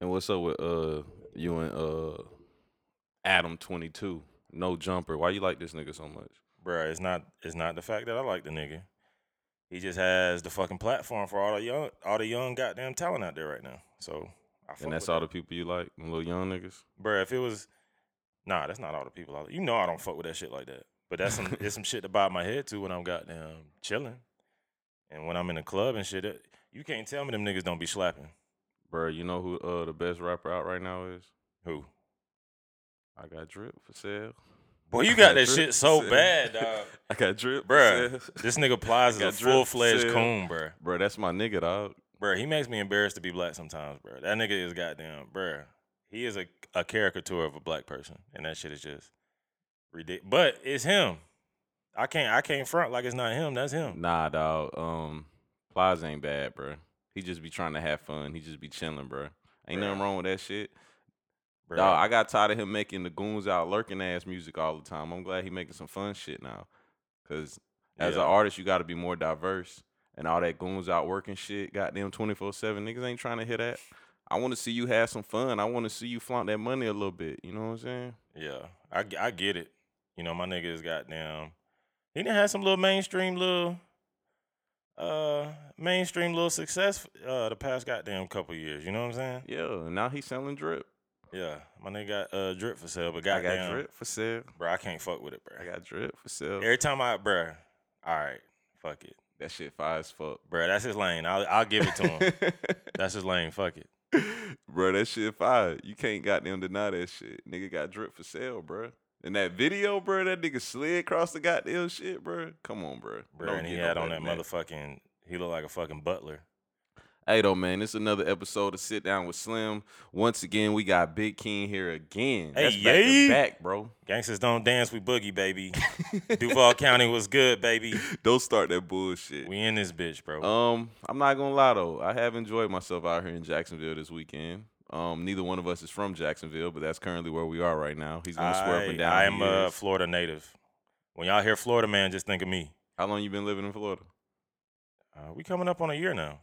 And what's up with uh you and uh Adam twenty two? No jumper. Why you like this nigga so much? Bruh, it's not it's not the fact that I like the nigga. He just has the fucking platform for all the young all the young goddamn talent out there right now. So I And that's all the people you like, them little young niggas. that. Bruh, if it was nah, that's not all the people I like. You know I don't fuck with that shit like that. But that's some it's some shit to bob my head to when I'm goddamn chilling. And when I'm in the club and shit, it, you can't tell me them niggas don't be slapping. Bruh, you know who uh the best rapper out right now is? Who? I got drip for sale. Boy, you I got that shit so sale. bad, dog. I got drip, sale. this nigga Plies is a full fledged coon, bro. Bruh, that's my nigga, dog. Bro, he makes me embarrassed to be black sometimes, bro. That nigga is goddamn, bruh. He is a, a caricature of a black person, and that shit is just ridiculous. But it's him. I can't I can't front like it's not him. That's him. Nah, dog. Um, Plies ain't bad, bruh. He just be trying to have fun. He just be chilling, bro. Ain't nothing wrong with that shit. Bruh. Dog, I got tired of him making the goons out lurking ass music all the time. I'm glad he making some fun shit now. Cause as Yeah. an artist, you got to be more diverse. And all that goons out working shit, goddamn 24 seven niggas ain't trying to hear that. I want to see you have some fun. I want to see you flaunt that money a little bit. You know what I'm saying? Yeah, I, I get it. You know, my nigga is goddamn. He done had some little mainstream little, uh, mainstream little success uh the past goddamn couple years. You know what I'm saying? Yeah. Now he's selling drip. Yeah, my nigga got uh drip for sale, but I goddamn, got drip for sale. bro, I can't fuck with it, bro. I got drip for sale. Every time I, bro, all right, fuck it, That shit fire as fuck. bro. That's his lane. I'll I'll give it to him. that's his lane. Fuck it. bro, that shit fire. You can't goddamn deny that shit. Nigga got drip for sale, bro. In that video, bro, that nigga slid across the goddamn shit, bro. Come on, bro. Bro, Don't and he get no had on better that than motherfucking. He looked like a fucking butler. Hey, though, man, it's another episode of Sit Down with Slim. Once again, we got Big King here again. Hey, That's back yay. to back, bro. Gangsters don't dance, we boogie, baby. Duval County was good, baby. Don't start that bullshit. We in this bitch, bro. Um, I'm not gonna lie though. I have enjoyed myself out here in Jacksonville this weekend. Um, neither one of us is from Jacksonville, but that's currently where we are right now. He's gonna swear up and down. I am a. Florida native. When y'all hear Florida man, just think of me. How long you been living in Florida? Uh, we coming up on a year now.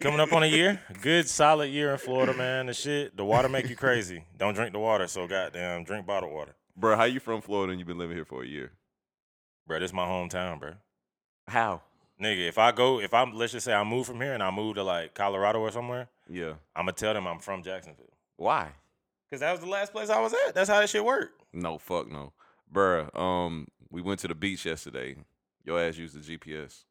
coming up on a year. Good solid year in Florida, man. The shit, the water make you crazy. Don't drink the water, so goddamn drink bottled water. Bro, how you from Florida and you been living here for a year? Bro, this my hometown, bro. How? Nigga, if I go, if I'm, let's just say I move from here and I move to like Colorado or somewhere, Yeah. I'm gonna tell them I'm from Jacksonville. Why? Cause that was the last place I was at. That's how that shit worked. No, fuck no. Bruh, um, we went to the beach yesterday. Your ass used the GPS.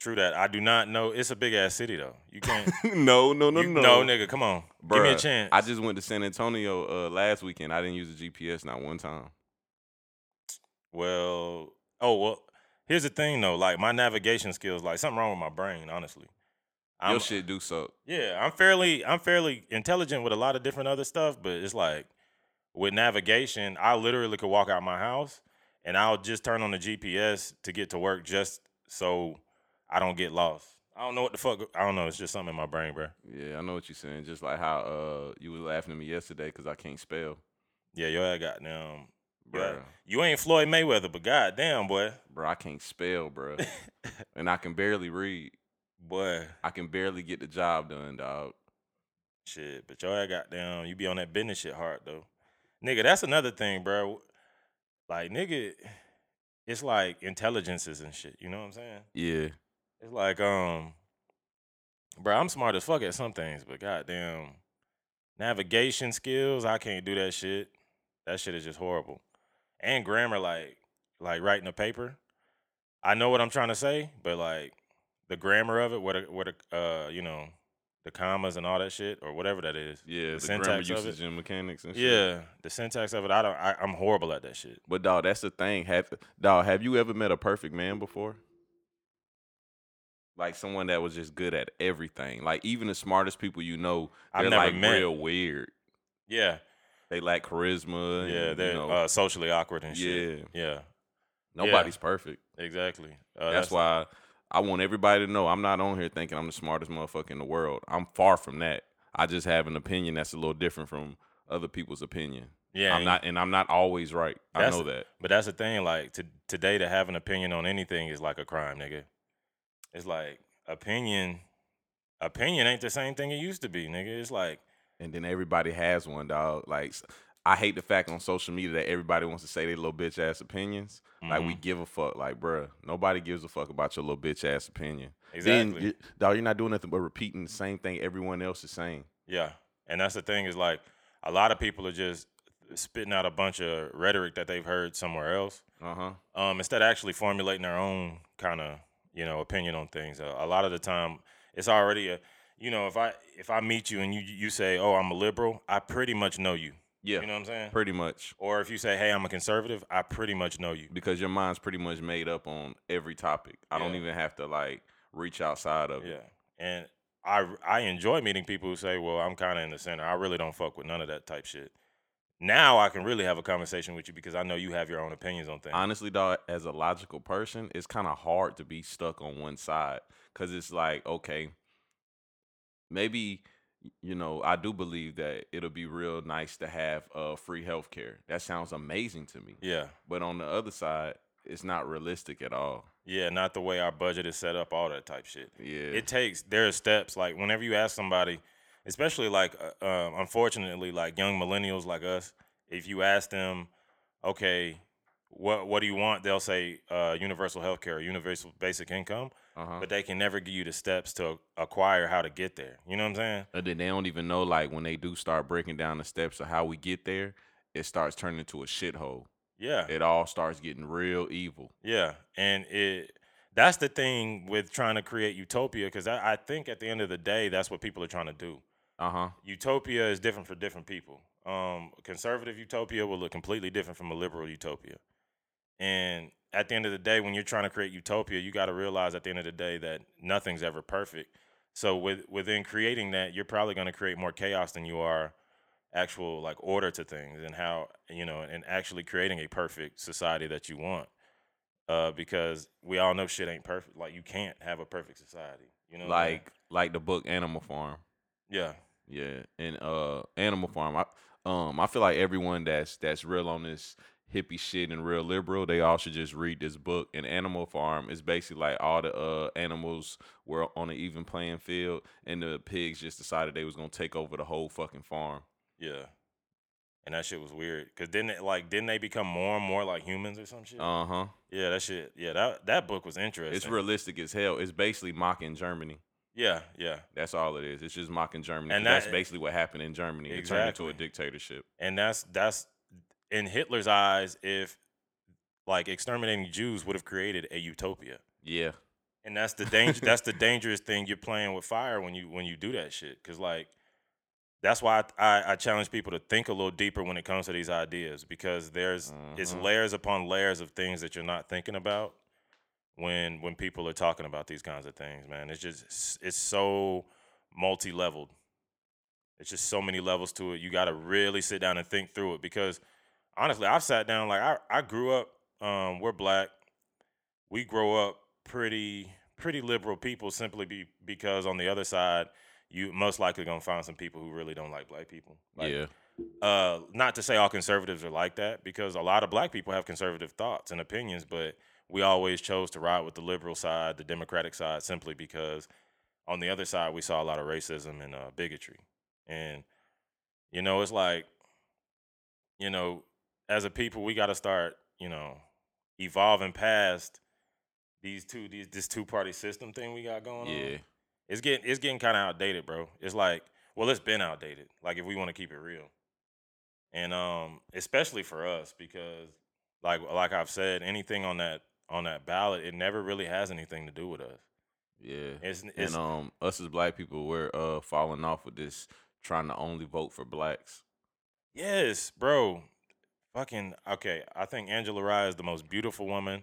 True that. I do not know. It's a big ass city though. You can't. no, no, no, you, no. nigga, come on. Give me a Bruh, chance. I just went to San Antonio uh, last weekend. I didn't use the GPS not one time. Well, oh well. Here's the thing though. Like my navigation skills, like something wrong with my brain. Honestly, I'm, Your shit do suck. yeah, I'm fairly, I'm fairly intelligent with a lot of different other stuff, but it's like with navigation, I literally could walk out my house and I'll just turn on the GPS to get to work just so I don't get lost. I don't know what the fuck. I don't know. It's just something in my brain, bro. Yeah, I know what you're saying. Just like how uh you was laughing at me yesterday because I can't spell. Yeah, yo, I got them. Yeah. Bruh. You ain't Floyd Mayweather, but goddamn, boy, Bro, I can't spell, bro. and I can barely read. Boy, I can barely get the job done, dog. shit. But yo, I got down. You be on that business shit hard though, nigga. That's another thing, bro. Like, nigga, it's like intelligences and shit. You know what I'm saying? Yeah. It's like, um, bro, I'm smart as fuck at some things, but goddamn, navigation skills, I can't do that shit. That shit is just horrible. And grammar, like, like writing a paper. I know what I'm trying to say, but like the grammar of it, what, a- what, a- uh, you know, the commas and all that shit, or whatever that is. Yeah, The the, grammar syntax of it. usage and mechanics and shit. Yeah, the syntax of it, I don't. I, I'm horrible at that shit. But dog, that's the thing. Have dog, have you ever met a perfect man before? Like someone that was just good at everything. Like even the smartest people you know, I've they're never like met- real weird. Yeah, They lack charisma. yeah, you they're know, uh, socially awkward and shit. Yeah. Yeah, nobody's perfect. exactly. Uh, that's, why I want everybody to know I'm not on here thinking I'm the smartest motherfucker in the world. I'm far from that. I just have an opinion that's a little different from other people's opinion. Yeah, I'm not, and I'm not always right. I know that. But that's the thing. Like to, today, to have an opinion on anything is like a crime, nigga. It's like opinion. opinion ain't the same thing it used to be, nigga. It's like and then everybody has one, dog. Like I hate the fact on social media that everybody wants to say their little bitch ass opinions. Like we mhm, give a fuck. Like, bruh, nobody gives a fuck about your little bitch ass opinion. exactly. Then, you, dog, you're not doing nothing but repeating the same thing everyone else is saying. Yeah, and that's the thing is like a lot of people are just spitting out a bunch of rhetoric that they've heard somewhere else, Uh huh. um, instead of actually formulating their own kind of you know opinion on things. Uh, a lot of the time, it's already a you know if I if I meet you and you you say oh I'm a liberal, I pretty much know you. Yeah, You know what I'm saying? pretty much. Or if you say hey I'm a conservative, I pretty much know you. Because your mind's pretty much made up on every topic. I don't even have to like reach outside of it. Yeah, and I I enjoy meeting people who say well I'm kind of in the center. I really don't fuck with none of that type shit. Now I can really have a conversation with you because I know you have your own opinions on things. honestly dog as a logical person it's kind of hard to be stuck on one side because it's like okay maybe you know i do believe that it'll be real nice to have uh free healthcare that sounds amazing to me Yeah. but on the other side it's not realistic at all Yeah, not the way our budget is set up, all that type shit. yeah It takes there are steps like whenever you ask somebody, especially like uh, um, unfortunately like young millennials like us, if you ask them, okay, what what do you want? They'll say uh, universal health care, universal basic income, uh-huh but they can never give you the steps to acquire how to get there. You know what I'm saying? and then they don't even know like when they do start breaking down the steps of how we get there it starts turning into a shithole Yeah. it all starts getting real evil Yeah, and it that's the thing with trying to create utopia because I, I think at the end of the day that's what people are trying to do. uh-huh Utopia is different for different people. Um, conservative utopia will look completely different from a liberal utopia. And at the end of the day, when you're trying to create utopia, you got to realize at the end of the day that nothing's ever perfect. So with within creating that, you're probably going to create more chaos than you are actual like order to things and how you know and actually creating a perfect society that you want uh because we all know shit ain't perfect like you can't have a perfect society you know like like the book animal farm yeah Yeah, and uh, Animal Farm. I um I feel like everyone that's that's real on this hippie shit and real liberal, they all should just read this book. And Animal Farm is basically like all the uh animals were on an even playing field, and the pigs just decided they was gonna take over the whole fucking farm. yeah and that shit was weird because didn't it like didn't they become more and more like humans or some shit Uh huh. yeah that shit yeah that that book was interesting It's realistic as hell. It's basically mocking Germany. yeah yeah That's all it is. It's just mocking Germany. And 'cause that's basically what happened in Germany. It turned into a dictatorship. and that's that's in hitler's eyes if like exterminating jews would have created a utopia Yeah. and that's the danger that's the dangerous thing you're playing with fire when you when you do that shit because like that's why I, I, I challenge people to think a little deeper when it comes to these ideas because there's it's Mhm. layers upon layers of things that you're not thinking about when when people are talking about these kinds of things man it's just it's- it's so multi-leveled it's just so many levels to it you got to really sit down and think through it because honestly i've sat down like i, I grew up um, we're black. We grow up pretty pretty liberal people simply be, because on the other side you most likely gonna find some people who really don't like black people. Like, yeah. uh not to say all conservatives are like that because a lot of black people have conservative thoughts and opinions but we always chose to ride with the liberal side the democratic side simply because on the other side we saw a lot of racism and uh, bigotry. And you know it's like you know as a people we got to start you know evolving past these two these this two party system thing we got going on Yeah. it's getting it's getting kind of outdated, bro. It's like, well, it's been outdated. Like if we want to keep it real, and um, especially for us because, like like I've said, anything on that on that ballot, it never really has anything to do with us. Yeah. It's it's and um, us as black people, we're uh falling off with this trying to only vote for blacks. yes, bro. Fucking okay. I think Angela Rye is the most beautiful woman.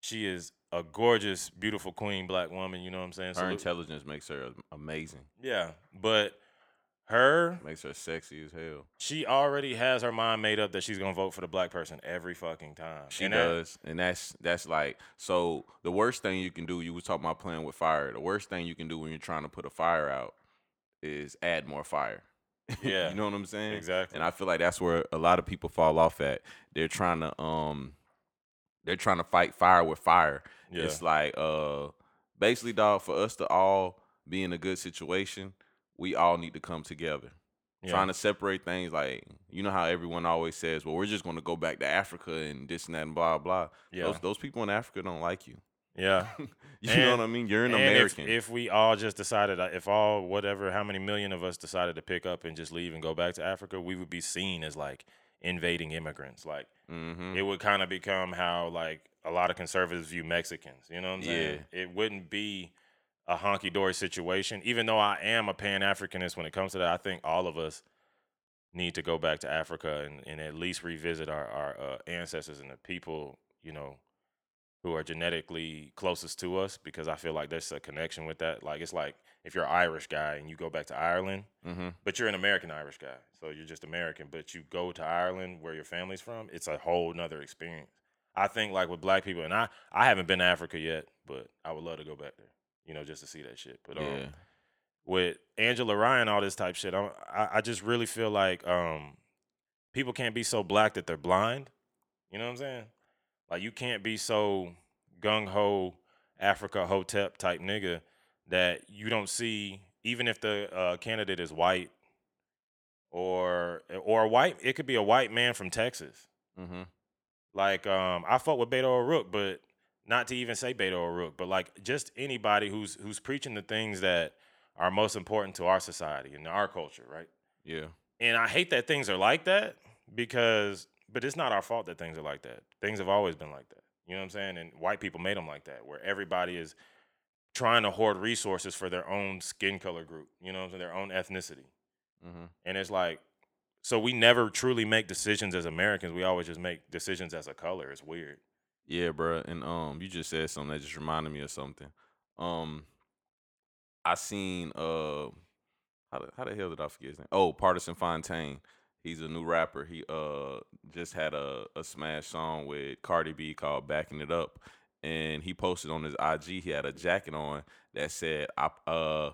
She is a gorgeous, beautiful queen, black woman. You know what I'm saying? Her Salute- intelligence makes her amazing. yeah, but her Makes her sexy as hell. she already has her mind made up that she's gonna vote for the black person every fucking time. She And that- does, and that's that's like so. The worst thing you can do, you was talking about playing with fire. The worst thing you can do when you're trying to put a fire out is add more fire. Yeah, you know what I'm saying? exactly. And I feel like that's where a lot of people fall off at. They're trying to um, they're trying to fight fire with fire. yeah, It's like uh, basically, dog, for us to all be in a good situation, we all need to come together. Yeah. Trying to separate things like you know how everyone always says, "Well, we're just going to go back to Africa and this and that and blah blah." yeah. Those those people in Africa don't like you. Yeah. You know what I mean? You're an And if- American. If, we all just decided, uh, if all whatever, how many million of us decided to pick up and just leave and go back to Africa, we would be seen as like invading immigrants. Like hmm it would kind of become how like a lot of conservatives view Mexicans. You know what I'm saying? It wouldn't be a honky dory situation. Even though I am a Pan Africanist when it comes to that, I think all of us need to go back to Africa and, and at least revisit our, our uh, ancestors and the people, you know, who are genetically closest to us because I feel like there's a connection with that. Like it's like if you're an Irish guy and you go back to Ireland, hmm but you're an American Irish guy, so you're just American, but you go to Ireland where your family's from, it's a whole nother experience. I think like with black people, and I I haven't been to Africa yet, but I would love to go back there, you know, just to see that shit. But um, Yeah. with Angela Ryan, all this type shit, I'm, I I just really feel like um people can't be so black that they're blind. You know what I'm saying? Like you can't be so gung ho Africa Hotep type nigga that you don't see even if the uh, candidate is white or or a white it could be a white man from Texas. hmm Like um I fuck with Beto O'Rourke, but not to even say Beto O'Rourke, but like just anybody who's who's preaching the things that are most important to our society and our culture, right? Yeah. And I hate that things are like that because, but it's not our fault that things are like that. Things have always been like that. You know what I'm saying? And white people made them like that, where everybody is trying to hoard resources for their own skin color group, you know what I'm saying? Their own ethnicity. hmm And it's like, so we never truly make decisions as Americans. We always just make decisions as a color. It's weird. Yeah, bro. And um, you just said something that just reminded me of something. Um, I seen uh, how the, how the hell did I forget his name? Oh, Pardison Fontaine. He's a new rapper. He uh just had a a smash song with Cardi B called "Backing It Up," and he posted on his IG. He had a jacket on that said, "I uh,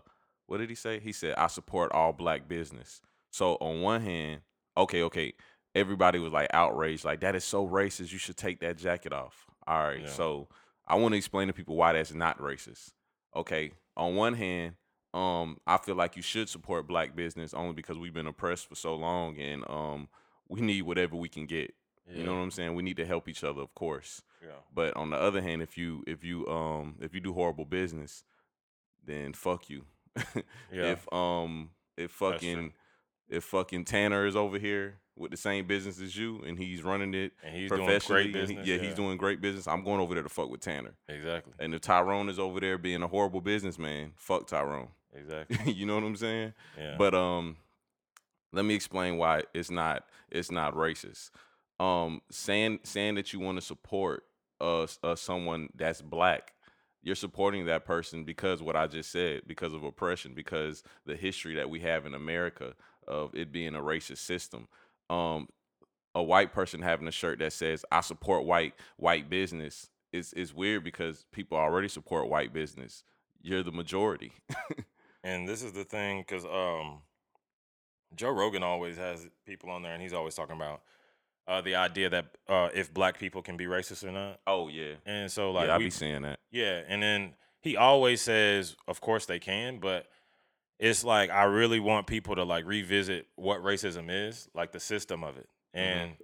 what did he say? He said I support all black business." So on one hand, okay, okay, everybody was like outraged, like that is so racist. You should take that jacket off. All right, Yeah. so I want to explain to people why that's not racist. Okay, on one hand, um, I feel like you should support black business only because we've been oppressed for so long, and um, we need whatever we can get. You know what I'm saying? We need to help each other, of course. Yeah. But on the other hand, if you if you um if you do horrible business, then fuck you. Yeah. If um if fucking if fucking Tanner is over here with the same business as you and he's running it And he's doing professionally, great and he- business. yeah, he's doing great business. I'm going over there to fuck with Tanner. Exactly. And if Tyrone is over there being a horrible businessman, fuck Tyrone. Exactly. you know what I'm saying? Yeah. But um, let me explain why it's not it's not racist. Um, saying saying that you want to support uh, uh someone that's black, you're supporting that person because what I just said, because of oppression, because the history that we have in America of it being a racist system. Um, a white person having a shirt that says "I support white white business" is is weird because people already support white business. You're the majority. And this is the thing, because um, Joe Rogan always has people on there, and he's always talking about uh, the idea that uh, if black people can be racist or not. oh yeah, And so, like, yeah, I we, be seeing that. yeah, and then he always says, of course they can, but it's like I really want people to like revisit what racism is, like the system of it, Mhm. and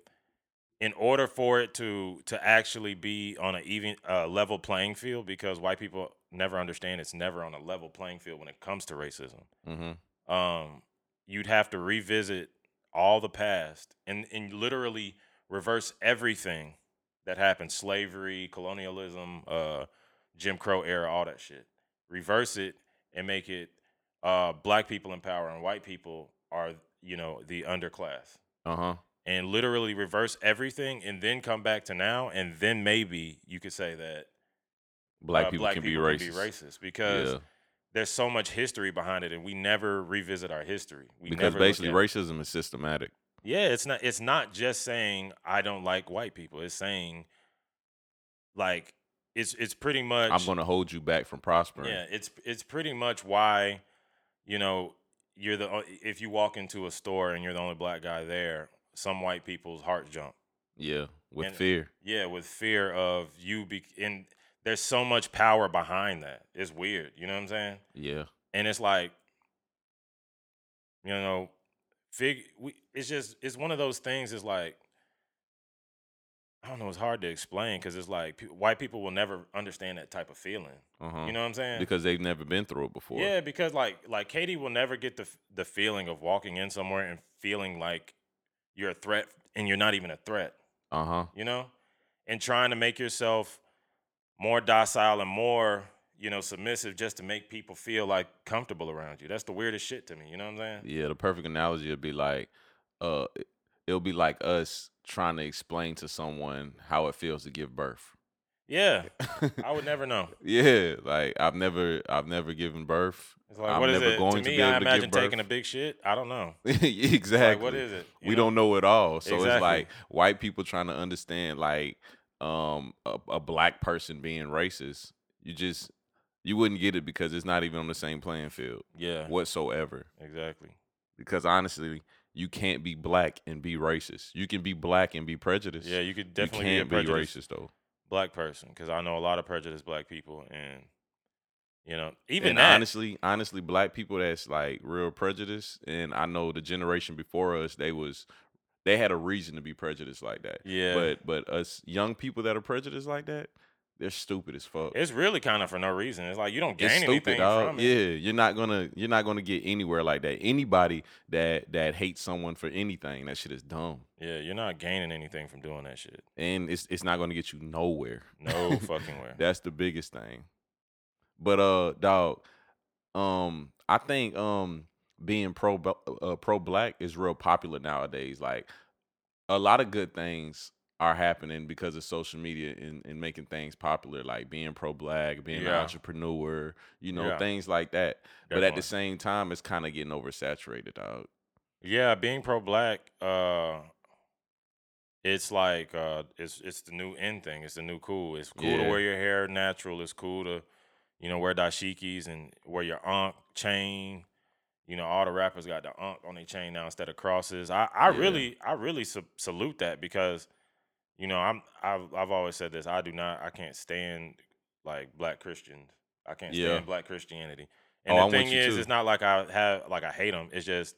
in order for it to to actually be on an even uh, level playing field, because white people never understand it's never on a level playing field when it comes to racism Mm-hmm. um, you'd have to revisit all the past and, and literally reverse everything that happened slavery, colonialism, uh, Jim Crow era, all that shit. Reverse it and make it uh, black people in power and white people are, you know, the underclass. Uh huh. And literally reverse everything and then come back to now. And then maybe you could say that Black uh, people black can people be racist. can be racist because yeah, there's so much history behind it and we never revisit our history. We because basically racism is systematic. Yeah, it's not it's not just saying I don't like white people. It's saying like it's it's pretty much I'm going to hold you back from prospering. Yeah, it's it's pretty much why you know you're the if you walk into a store and you're the only black guy there, some white people's hearts jump. Yeah, with And- fear. Yeah, with fear of you be and there's so much power behind that. It's weird, you know what I'm saying? Yeah, and it's like, you know, fig. We, it's just it's one of those things. It's like I don't know. It's hard to explain because it's like pe- white people will never understand that type of feeling. Uh-huh. You know what I'm saying? because they've never been through it before. Yeah, because like like Katie will never get the the feeling of walking in somewhere and feeling like you're a threat and you're not even a threat. Uh huh. You know, and trying to make yourself more docile and more you know submissive just to make people feel like comfortable around you. That's the weirdest shit to me. You know what I'm saying? Yeah, the perfect analogy would be like, uh, it- it'll be like us trying to explain to someone how it feels to give birth. Yeah, I would never know. yeah, like I've never, I've never given birth. It's like I'm what is never it? going to me, be I able to give imagine taking a big shit. I don't know. exactly. Like what is it? You we know? don't know at all. So it's like white people trying to understand like um a, a black person being racist. You just you wouldn't get it because it's not even on the same playing field Yeah, whatsoever. exactly. Because honestly, you can't be black and be racist. You can be black and be prejudiced. Yeah, you could you definitely can't be be racist though. Black person because I know a lot of prejudiced black people, and you know, even that. honestly, honestly, black people that's like real prejudiced, and I know the generation before us, they was they had a reason to be prejudiced like that. yeah, But but us young people that are prejudiced like that, they're stupid as fuck. it's really kind of for no reason. It's like you don't gain It's anything stupid, dog. from it. Yeah, you're not gonna you're not gonna get anywhere like that. Anybody that that hates someone for anything, that shit is dumb, Yeah, you're not gaining anything from doing that shit. and it's it's not gonna get you nowhere. No fucking where. That's the biggest thing. But uh, dog, um, I think um being pro uh, pro black is real popular nowadays. Like a lot of good things are happening because of social media and, and making things popular, like being pro black, being an entrepreneur, you know, Yeah. things like that. But at the same time, it's kind of getting oversaturated, dog. Yeah, being pro black, uh it's like uh it's it's the new in thing. It's the new cool. It's cool to wear your hair natural. It's cool to, you know, wear dashikis and wear your ankh chain. You know, all the rappers got the ankh on their chain now instead of crosses. I, I Yeah. really I really sa- salute that because, you know, I'm I've I've always said this. I do not I can't stand like black Christians. I can't Yeah. stand black Christianity. And Oh, the thing is, too. it's not like I have like I hate them. It's just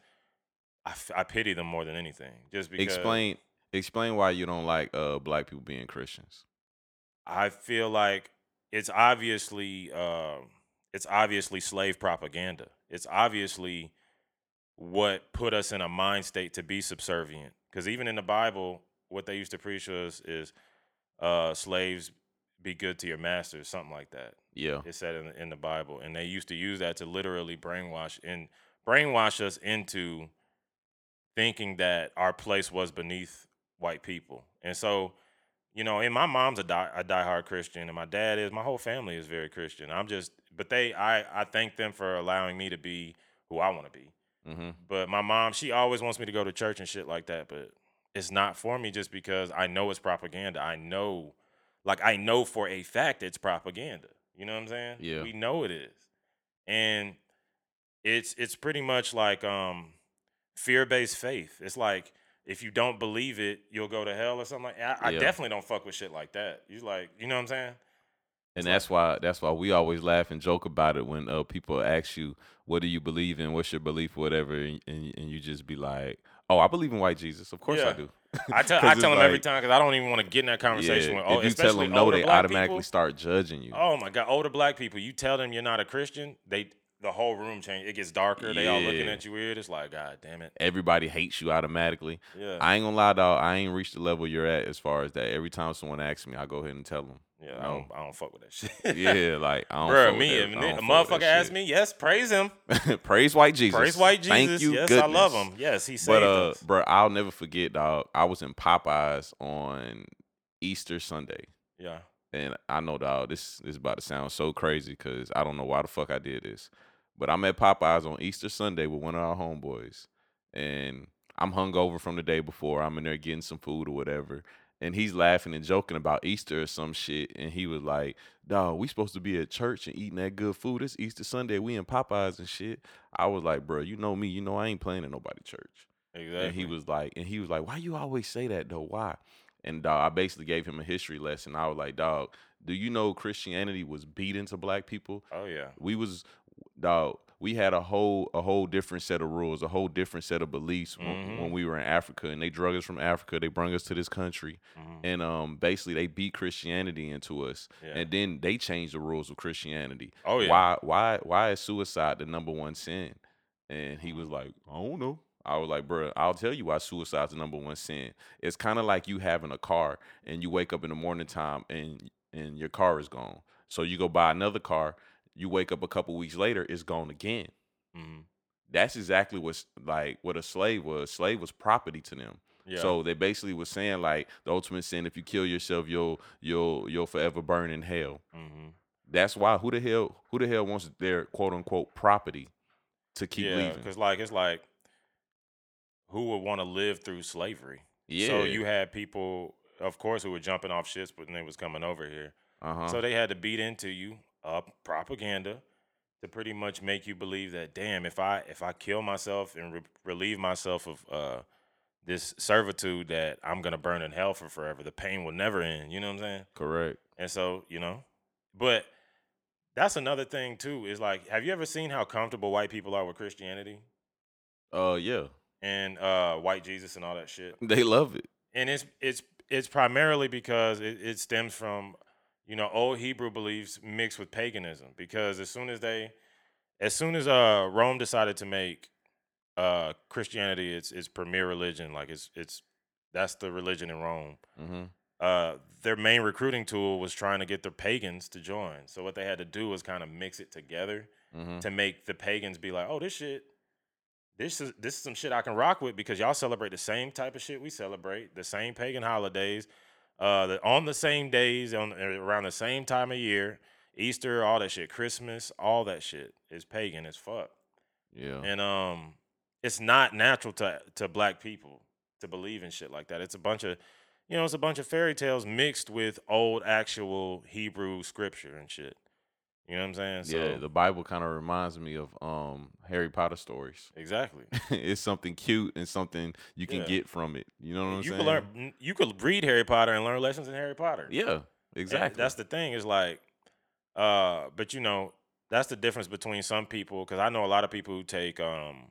I, I pity them more than anything. Just because Explain explain why you don't like uh black people being Christians. I feel like it's obviously um it's obviously slave propaganda. It's obviously what put us in a mind state to be subservient. Because even in the Bible, what they used to preach us is uh, slaves be good to your masters, something like that. Yeah. It said in, in the Bible, and they used to use that to literally brainwash and brainwash us into thinking that our place was beneath white people. And so, you know, and my mom's a, die, a diehard Christian, and my dad is. My whole family is very Christian. I'm just, but they, I, I thank them for allowing me to be who I want to be. Mm-hmm. But my mom, she always wants me to go to church and shit like that. But it's not for me just because I know it's propaganda. I know, like, I know for a fact it's propaganda. You know what I'm saying? Yeah. We know it is. And it's it's pretty much like um fear-based faith. It's like if you don't believe it, you'll go to hell or something like that. I, I Yeah. definitely don't fuck with shit like that. You like, you know what I'm saying? And It's like- that's why that's why we always laugh and joke about it when uh, people ask you, "What do you believe in? What's your belief, whatever?" And, and, and you just be like, "Oh, I believe in white Jesus. Of course I do." I tell 'Cause I it's tell them every like- time because I don't even want to get in that conversation with. Oh, if you tell especially them no, older they black automatically people. start judging you. Oh my god, older black people. You tell them you're not a Christian, they the whole room change. It gets darker. They all looking Yeah. at you weird. It's like, God damn it. Everybody hates you automatically. Yeah, I ain't gonna lie, dog. I ain't reached the level you're at as far as that. Every time someone asks me, I go ahead and tell them. yeah. I don't, I don't fuck with that shit. Yeah, like I don't. Bro, fuck with me, that- if I a don't a fuck with motherfucker that asked shit. me, yes, praise him. Praise white Jesus. Praise white Jesus. Thank you. yes, I love goodness. him. Yes, he saved But uh, us. bro, I'll never forget, dog. I was in Popeyes on Easter Sunday, Yeah, and I know, dog. This, this is about to sound so crazy because I don't know why the fuck I did this. But I'm at Popeyes on Easter Sunday with one of our homeboys, and I'm hungover from the day before. I'm in there getting some food or whatever, and he's laughing and joking about Easter or some shit. And he was like, "Dog, we supposed to be at church and eating that good food. It's Easter Sunday. We in Popeyes and shit." I was like, "Bro, you know me. You know I ain't playing at nobody church." exactly. And he was like, and he was like, why you always say that though? Why? And dog, I basically gave him a history lesson. I was like, dog, do you know Christianity was beat into black people? Oh yeah. We was dog, we had a whole a whole different set of rules, a whole different set of beliefs when, Mhm. when we were in Africa, and they drug us from Africa. They brought us to this country, Mhm. and um, basically they beat Christianity into us, Yeah. and then they changed the rules of Christianity. Oh yeah. Why why why is suicide the number one sin? And he was like, I don't know. I was like, bro, I'll tell you why suicide's the number one sin. It's kind of like you having a car and you wake up in the morning time and and your car is gone. So you go buy another car. You wake up a couple weeks later, it's gone again. Mhm. That's exactly what's like what a slave was. Slave was property to them. Yeah. So they basically was saying like the ultimate sin: if you kill yourself, you'll you'll you'll forever burn in hell. hmm That's why who the hell who the hell wants their quote unquote property to keep yeah, leaving? because like it's like who would want to live through slavery? Yeah. So you had people, of course, who were jumping off ships when they was coming over here. uh-huh. So they had to beat into you uh, propaganda to pretty much make you believe that damn, if I if I kill myself and re- relieve myself of uh, this servitude, that I'm gonna burn in hell for forever. The pain will never end. You know what I'm saying? Correct. And so you know, but that's another thing too. Is like, have you ever seen how comfortable white people are with Christianity Uh yeah. and uh, white Jesus and all that shit? They love it. and it's it's it's primarily because it, it stems from you know old Hebrew beliefs mixed with paganism. Because as soon as they, as soon as uh Rome decided to make uh Christianity its its premier religion, like it's it's that's the religion in Rome. Mm-hmm. Uh, their main recruiting tool was trying to get the pagans to join. So what they had to do was kind of mix it together Mm-hmm. to make the pagans be like, oh, this shit, this is this is some shit I can rock with because y'all celebrate the same type of shit we celebrate, the same pagan holidays, uh, the, on the same days, on around the same time of year, Easter, all that shit, Christmas, all that shit is pagan as fuck, Yeah. and um, it's not natural to to black people to believe in shit like that. It's a bunch of you know, it's a bunch of fairy tales mixed with old actual Hebrew scripture and shit. You know what I'm saying? yeah. The Bible kind of reminds me of um Harry Potter stories. exactly. it's something cute and something you can Yeah. get from it. You know what I'm you saying? You could learn. You could read Harry Potter and learn lessons in Harry Potter. Yeah. And Exactly. That's the thing. Is like, uh, but you know, that's the difference between some people. Because I know a lot of people who take, um,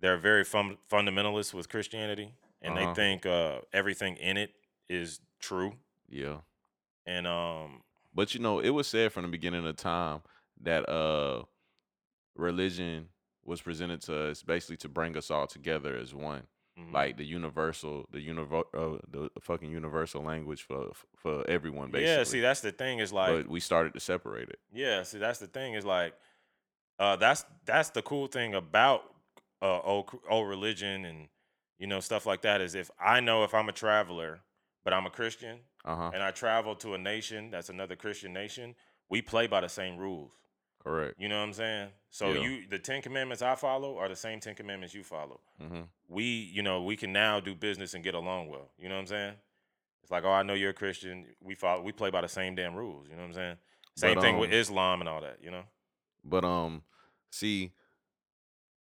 they're very fun- fundamentalist with Christianity, and Uh-huh. they think uh, everything in it is true. yeah. And um, But you know, it was said from the beginning of time that uh religion was presented to us basically to bring us all together as one. mhm. Like the universal, the univer- uh, the fucking universal language for for everyone. Basically, yeah. See, that's the thing. Is like, but we started to separate it. Yeah, see, that's the thing is like, uh, that's that's the cool thing about uh, old old religion and you know stuff like that is if I know if I'm a traveler, but I'm a Christian Uh huh. and I travel to a nation that's another Christian nation, we play by the same rules. Correct. You know what I'm saying? So Yeah. you the Ten Commandments I follow are the same Ten Commandments you follow. Mm-hmm. We you know we can now do business and get along well. You know what I'm saying? It's like oh I know you're a Christian. We follow we play by the same damn rules. You know what I'm saying? Same But, thing with um, Islam and all that. You know? But um, see,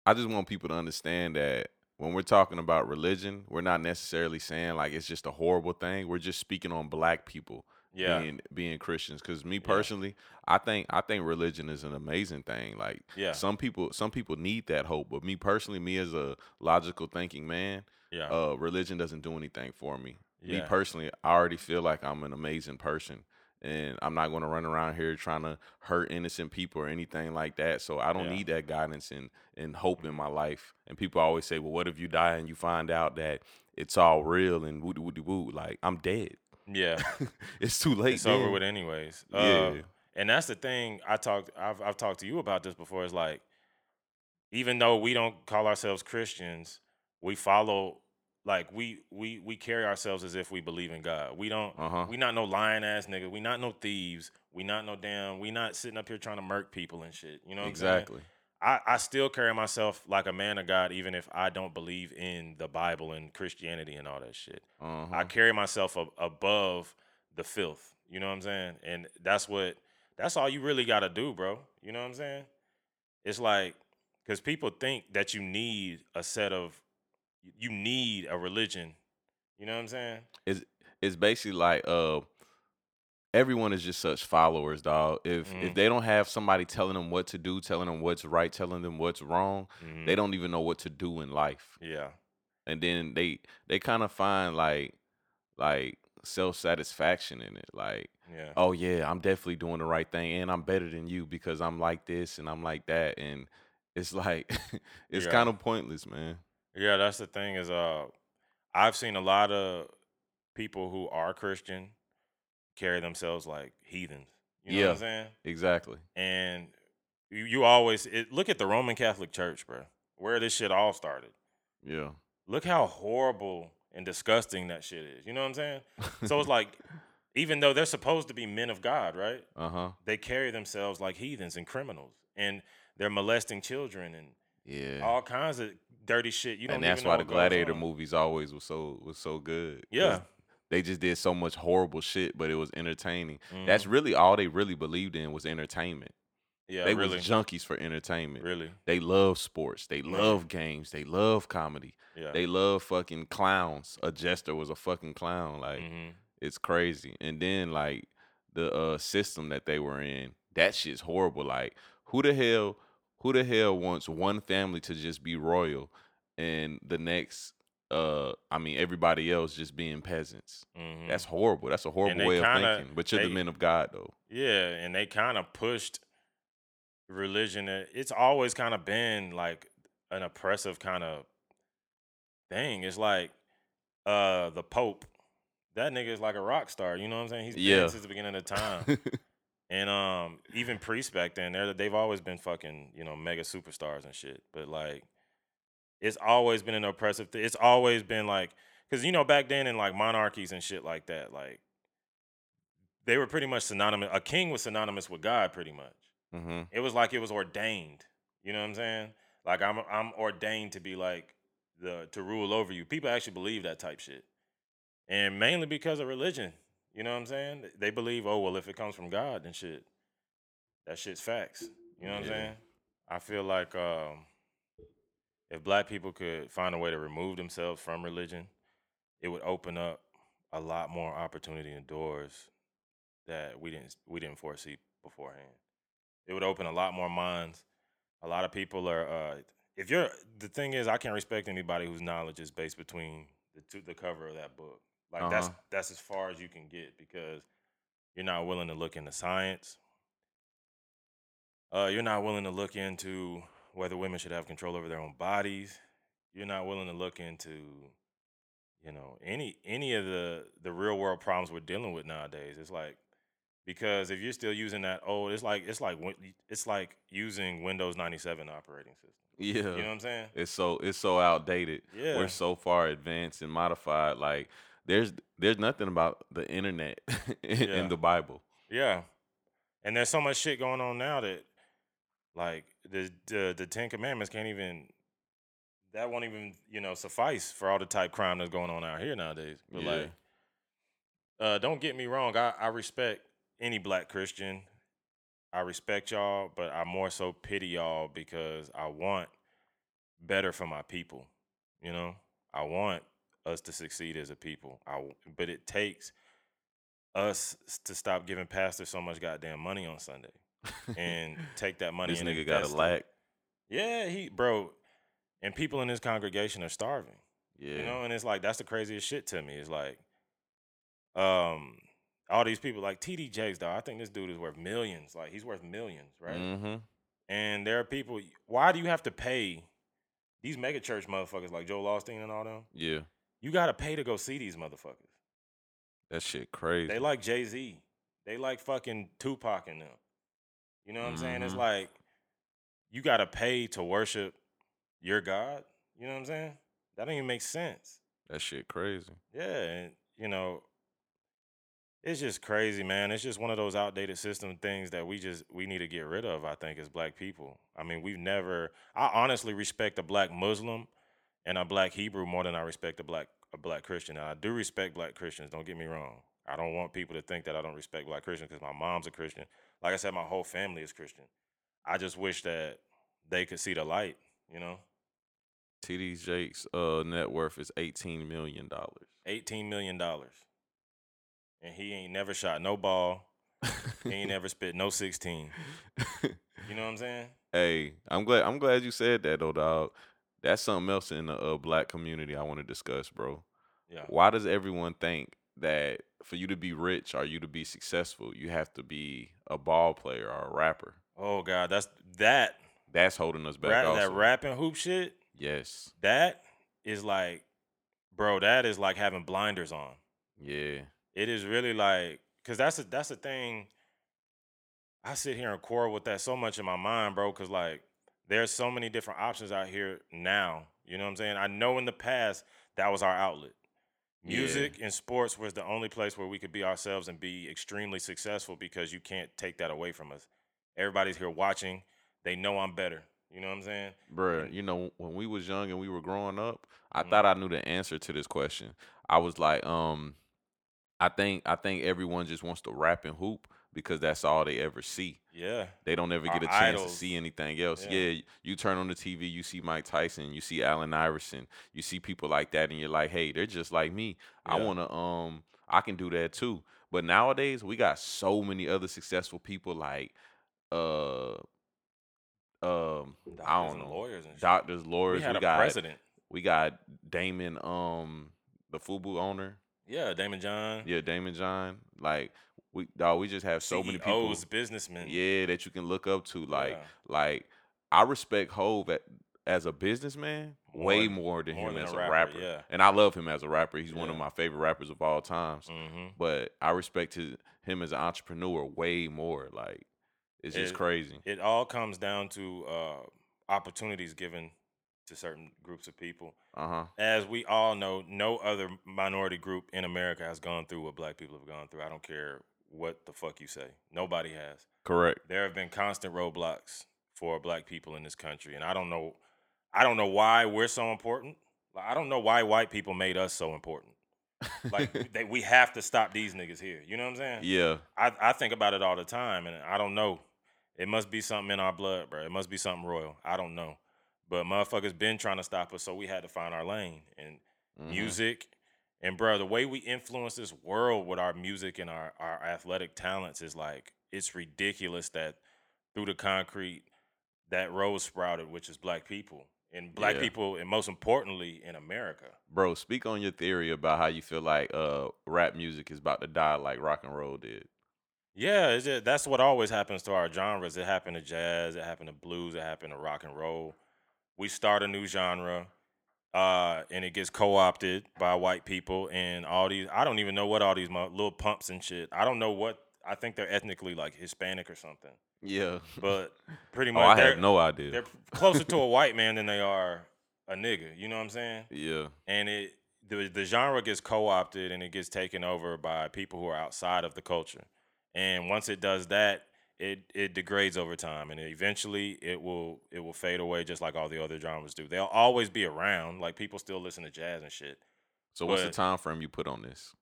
I just want people to understand that when we're talking about religion, we're not necessarily saying like it's just a horrible thing. We're just speaking on black people Yeah. being being Christians. Because me personally, I think I think religion is an amazing thing. Like Yeah. some people some people need that hope, but me personally, me as a logical thinking man, Yeah. uh, religion doesn't do anything for me. Me personally, I already feel like I'm an amazing person. And I'm not going to run around here trying to hurt innocent people or anything like that. So I don't Yeah. need that guidance and, and hope in my life. And people always say, well, what if you die and you find out that it's all real and woo woo woo? Like, I'm dead. yeah. it's too late. it's over with anyways. Yeah. Uh, and that's the thing I talked I've I've talked to you about this before. Is like even though we don't call ourselves Christians, we follow like we we we carry ourselves as if we believe in God. We don't Uh-huh. we not no lying ass nigga. We not no thieves. We not no damn. We not sitting up here trying to murk people and shit. You know what I'm exactly. I, I still carry myself like a man of God, even if I don't believe in the Bible and Christianity and all that shit. Uh-huh. I carry myself ab- above the filth. You know what I'm saying? And that's what that's all you really got to do, bro. You know what I'm saying? It's like cuz people think that you need a set of you need a religion. You know what I'm saying? it's it's basically like uh everyone is just such followers, dog. If Mhm. if they don't have somebody telling them what to do, telling them what's right, telling them what's wrong, Mhm. they don't even know what to do in life. Yeah. And then they they kind of find like like self satisfaction in it. Like, Yeah. oh yeah, I'm definitely doing the right thing, and I'm better than you because I'm like this and I'm like that, and it's like it's Yeah. kind of pointless, man. Yeah, that's the thing is uh I've seen a lot of people who are Christian carry themselves like heathens. You know what I'm Yeah. saying? Exactly. And you, you always it, look at the Roman Catholic Church, bro, where this shit all started. Yeah. Look how horrible and disgusting that shit is. You know what I'm saying? So it's like, even though they're supposed to be men of God, right? uh huh. They carry themselves like heathens and criminals, and they're molesting children and Yeah. all kinds of dirty shit. You don't and that's why the Gladiator movies always was so was so good. Yeah. They just did so much horrible shit, but it was entertaining. That's Mhm. really all they really believed in was entertainment. yeah, they really, was junkies for entertainment. really, They love sports. They Right. love games. They love comedy. yeah. They love fucking clowns. A jester was a fucking clown. Like Mhm. it's crazy. And then like the uh system that they were in, that shit's horrible. Like who the hell who the hell wants one family to just be royal and the next uh I mean everybody else just being peasants. Mhm. That's horrible. That's a horrible way of kinda- thinking. But you're they- the men of God though. Yeah, and they kind of pushed religion. It's always kind of been like an oppressive kind of thing. It's like uh the Pope. That nigga is like a rock star. You know what I'm saying? He's been Yeah. since the beginning of time. and um, even priests back then, they're they've always been fucking you know mega superstars and shit. But like, it's always been an oppressive. thing. it's always been like because you know back then in like monarchies and shit like that, like they were pretty much synonymous. A king was synonymous with God, pretty much. hmm It was like it was ordained. You know what I'm saying? Like I'm I'm ordained to be like the to rule over you. People actually believe that type shit. And mainly because of religion. You know what I'm saying? They believe, oh well, if it comes from God, then shit. That shit's facts. You know what I'm saying? I feel like um if black people could find a way to remove themselves from religion, it would open up a lot more opportunity and doors that we didn't we didn't foresee beforehand. It would open a lot more minds. A lot of people are. Uh, if you're the thing is, I can't respect anybody whose knowledge is based between the two, the cover of that book. Like that's Uh-huh. that's as far as you can get because you're not willing to look into science. Uh, you're not willing to look into whether women should have control over their own bodies. You're not willing to look into, you know, any any of the the real world problems we're dealing with nowadays. It's like because if you're still using that old, it's like it's like it's like using Windows 97 operating system. Yeah. You know what I'm saying? it's so it's so outdated. Yeah. We're so far advanced and modified. Like there's there's nothing about the internet in, Yeah. in the Bible. Yeah. And there's so much shit going on now that like the the the Ten Commandments can't even that won't even, you know, suffice for all the type crime that's going on out here nowadays. But Yeah. like uh don't get me wrong, I, I respect any black Christian. I respect y'all, but I more so pity y'all because I want better for my people. You know? I want us to succeed as a people. I but it takes us to stop giving pastors so much goddamn money on Sunday and take that money this nigga got a lack. Yeah, he bro, and people in his congregation are starving. Yeah. You know, and it's like that's the craziest shit to me. It's like, um, all these people like TD Jakes, though. I think this dude is worth millions. Like he's worth millions, right? Mm-hmm. And there are people. Why do you have to pay these mega church motherfuckers like Joel Osteen and all them? Yeah. You got to pay to go see these motherfuckers. That shit crazy. They like Jay Z. They like fucking Tupac and them. You know what I'm saying? It's Mhm. like you gotta pay to worship your God. You know what I'm saying? That don't even make sense. that shit crazy. Yeah, and you know, it's just crazy, man. It's just one of those outdated system things that we just we need to get rid of. I think as black people. I mean, we've never. I honestly respect a black Muslim and a black Hebrew more than I respect a black a black Christian. And I do respect black Christians. Don't get me wrong. I don't want people to think that I don't respect black Christians because my mom's a Christian. Like I said, my whole family is Christian. I just wish that they could see the light. You know, TD Jake's uh net worth is eighteen million dollars. eighteen million dollars. and he ain't never shot no ball. he ain't never spit no sixteen. You know what I'm saying? Hey, I'm glad. I'm glad you said that, though, dog. That's something else in the uh, black community I want to discuss, bro. Yeah. Why does everyone think that for you to be rich or you to be successful, you have to be a ball player or a rapper? Oh God, that's that That's holding us back. rap, that rapping hoop shit. Yes. That is like, bro. That is like having blinders on. Yeah. It is really like, cause that's a that's the thing. I sit here and quarrel with that so much in my mind, bro. Cause like, there's so many different options out here now. You know what I'm saying? I know in the past that was our outlet. Yeah. Music and sports was the only place where we could be ourselves and be extremely successful because you can't take that away from us. Everybody's here watching. They know I'm better. You know what I'm saying? Bruh, you know, when we was young and we were growing up, I Mhm. thought I knew the answer to this question. I was like, um, I think I think everyone just wants to rap and hoop because that's all they ever see. Yeah. They don't ever get a chance idols. to see anything else. Yeah. Yeah. you turn on the TV, you see Mike Tyson, you see Allen Iverson, you see people like that, and you're like, hey, they're just like me. I wanna um I can do that too. But nowadays we got so many other successful people like uh um Doctors I don't and know. lawyers and. Doctors, lawyers, we had a got president. we got Daymond, um, the Fubu owner. Yeah, Daymond John. Yeah, Daymond John. Like we dog, we just have so many people. CEOs, businessmen. Yeah, that you can look up to. Like, Yeah. like I respect Hove at, as a businessman way More- more than more him than as a rapper, rapper. yeah. And I love him as a rapper. He's one of my favorite rappers of all times. hmm But I respect his, him as an entrepreneur way more. Like, it's just crazy. It all comes down to uh, opportunities given to certain groups of people. Uh huh. As we all know, no other minority group in America has gone through what black people have gone through. I don't care what the fuck you say. Nobody has. Correct. There have been constant roadblocks for black people in this country, and I don't know, I don't know why we're so important. Like, I don't know why white people made us so important. Like they, we have to stop these niggas here. You know what I'm saying? yeah. I, I think about it all the time, and I don't know. It must be something in our blood, bro. It must be something royal. I don't know. But motherfuckers been trying to stop us, so we had to find our lane. And Mhm. music, and bro, the way we influence this world with our music and our, our athletic talents is like, it's ridiculous that through the concrete, that rose sprouted, which is black people. And black Yeah. people, and most importantly, in America. Bro, speak on your theory about how you feel like uh rap music is about to die like rock and roll did. Yeah, just, that's what always happens to our genres. It happened to jazz, it happened to blues, it happened to rock and roll. We start a new genre, uh, and it gets co-opted by white people and all these. I don't even know what all these little pumps and shit. I don't know what. I think they're ethnically like Hispanic or something, Yeah. but pretty oh, much I they're, have no idea. they're closer to a white man than they are a nigga. You know what I'm saying? Yeah. and it the the genre gets co-opted and it gets taken over by people who are outside of the culture. And once it does that, it it degrades over time and eventually it will it will fade away just like all the other genres do. They'll always be around. Like people still listen to jazz and shit. So what's the time frame you put on this?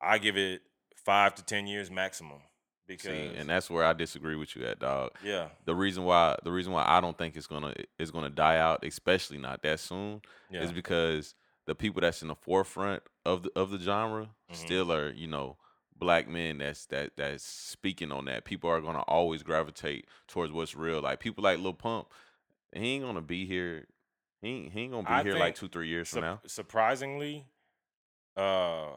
I give it 5 to 10 years maximum because See, and that's where I disagree with you at, dog. yeah. The reason why the reason why I don't think it's gonna it's gonna die out, especially not that soon, Yeah. is because the people that's in the forefront of the of the genre Mhm. still are, you know, black men that's that that's speaking on that. People are gonna always gravitate towards what's real. Like people like Lil Pump, he ain't gonna be here. He ain't, he ain't gonna be I here like two three years from now. surprisingly, uh,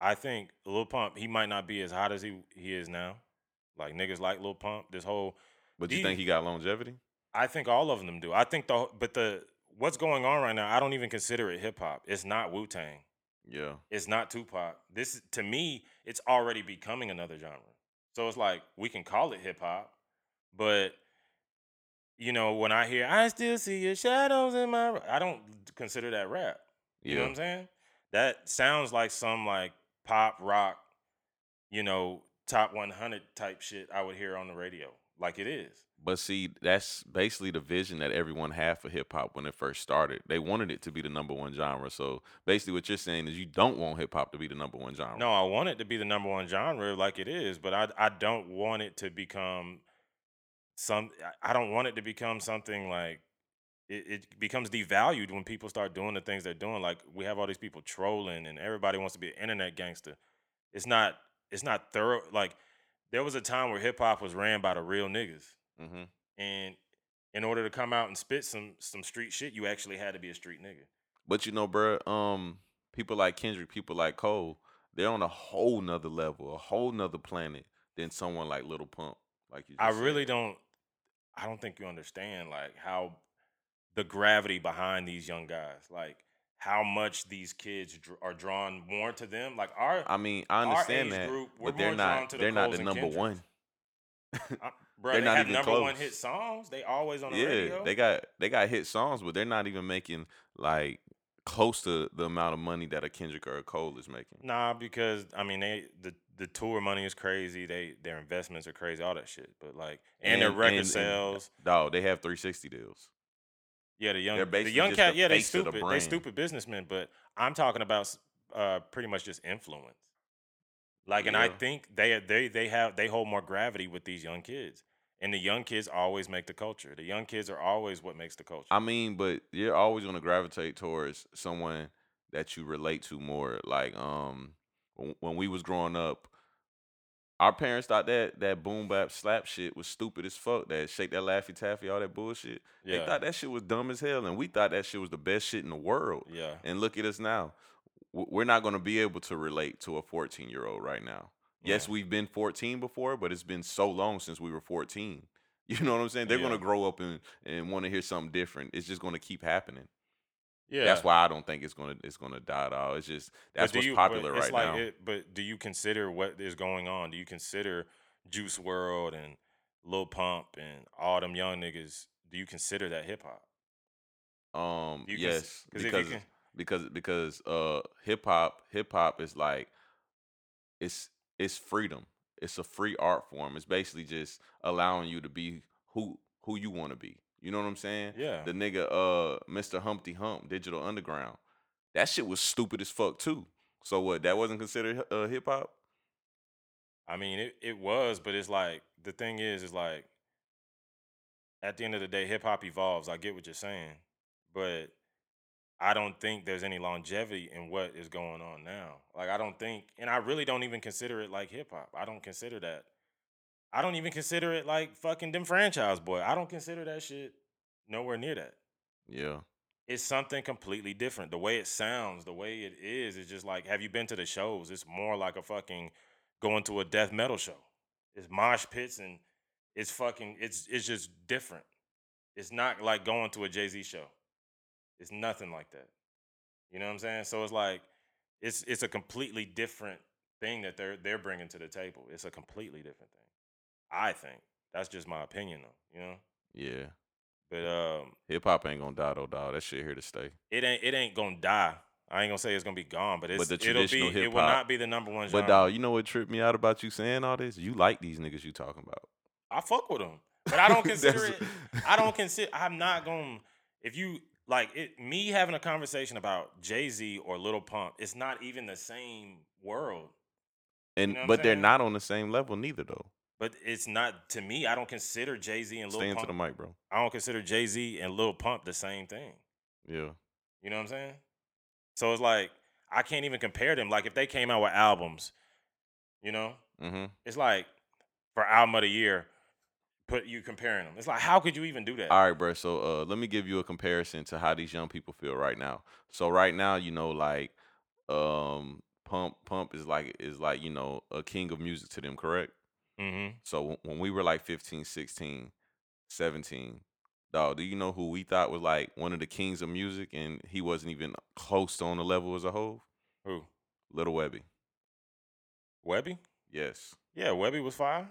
I think Lil Pump he might not be as hot as he he is now. Like niggas like Lil Pump. This whole But you think he got longevity? I think all of them do. I think the but the what's going on right now. I don't even consider it hip hop. It's not Wu Tang. Yeah. It's not Tupac. This to me, it's already becoming another genre. So it's like we can call it hip hop, but you know when I hear I still see your shadows in my, I don't consider that rap. You know what Yeah. I'm saying? That sounds like some like pop rock, you know, top 100 type shit I would hear on the radio. Like it is. But see, that's basically the vision that everyone had for hip hop when it first started. They wanted it to be the number one genre. So basically, what you're saying is you don't want hip hop to be the number one genre. No, I want it to be the number one genre like it is, but I I don't want it to become some I- don't want it to become something like it, it becomes devalued when people start doing the things they're doing. Like we have all these people trolling and everybody wants to be an internet gangster. It's not it's not thorough. Like there was a time where hip hop was ran by the real niggas, Mm-hmm. and in order to come out and spit some some street shit, you actually had to be a street nigga. But you know, bro, um, people like Kendrick, people like Cole, they're on a whole nother level, a whole nother planet than someone like Little Pump. Like you, just I said. really don't. I don't think you understand like how the gravity behind these young guys, like how much these kids dr- are drawn more to them. Like our, I mean, I understand that, group, but they're not. the They're not the number Kendricks. one. uh, bro, they're they not have even number one close. hit songs. They always on the Yeah, radio. they got they got hit songs, but they're not even making like close to the amount of money that a Kendrick or a Cole is making. Nah, because I mean they the the tour money is crazy. They their investments are crazy, all that shit. But like and, their record and- and, sales. dog, they have 360 deals. Yeah, the young they're the young cat. the Yeah, they of the stupid. They stupid businessmen. But I'm talking about uh pretty much just influence. Like, and I think they they they have they hold more gravity with these young kids. And the young kids always make the culture. The young kids are always what makes the culture. I mean, but you're always going to gravitate towards someone that you relate to more. Like, um, when we was growing up, our parents thought that that boom bap slap shit was stupid as fuck. That shake that laffy taffy, all that bullshit. They thought that shit was dumb as hell, and we thought that shit was the best shit in the world. yeah. And look at us now. We're not going to be able to relate to a 14 year old right now. Yes, we've been 14 before, but it's been so long since we were 14. You know what I'm saying? They're gonna grow up and, and want to hear something different. It's just going to keep happening. Yeah. That's why I don't think it's going to it's to die at all. It's just that's what's you- popular it's right like now. It, but do you consider what is going on? Do you consider Juice WRLD and Lil Pump and all them young niggas? Do you consider that hip hop? um, cons- yes, if because can- because because uh hip hop hip hop is like it's it's freedom. It's a free art form. It's basically just allowing you to be who who you want to be. You know what I'm saying? Yeah. The nigga uh Mr. Humpty Hump, Digital Underground. That shit was stupid as fuck too. So what? That wasn't considered uh, hip hop? I mean, it, it was, but it's like the thing is, is like at the end of the day, hip hop evolves. I get what you're saying, but I don't think there's any longevity in what is going on now. Like I don't think, and I really don't even consider it like hip hop. I don't consider that. I don't even consider it like fucking them franchise boy. I don't consider that shit nowhere near that. Yeah. It's something completely different. The way it sounds, the way it is, it's just like, have you been to the shows? It's more like a fucking going to a death metal show. It's mosh pits and it's fucking it's it's just different. It's not like going to a Jay-Z show. It's nothing like that. You know what I'm saying? So it's like it's it's a completely different thing that they're they're bringing to the table. It's a completely different thing. I think. That's just my opinion though, you know? Yeah. But um Hip hop ain't gonna die though, dog. That shit here to stay. it ain't it ain't gonna die. I ain't gonna say it's gonna be gone, but it's but the it'll traditional be it will not be the number one genre. But dog, you know what tripped me out about you saying all this? You like these niggas you talking about. I fuck with them, but I don't consider it. I don't consider. I'm not to If you like it, me having a conversation about Jay Z or Little Pump, it's not even the same world. and know what I'm but they're not on the same level neither though. But it's not to me. I don't consider Jay Z and Lil Pump. Stay into Pump. the mic, bro. I don't consider Jay Z and Lil Pump the same thing. Yeah. You know what I'm saying? So it's like I can't even compare them. Like if they came out with albums, you know, Mm-hmm. it's like for album of the year, put you comparing them. It's like how could you even do that? All right, bro. So uh, let me give you a comparison to how these young people feel right now. So right now, you know, like um, Pump Pump is like is like you know a king of music to them, correct? Mm-hmm. So when we were like 15, 16, 17, dog, do you know who we thought was like one of the kings of music, and he wasn't even close to on the level as a whole? Who? Little Webbie. Webbie? Yes, Yeah, Webbie was fire.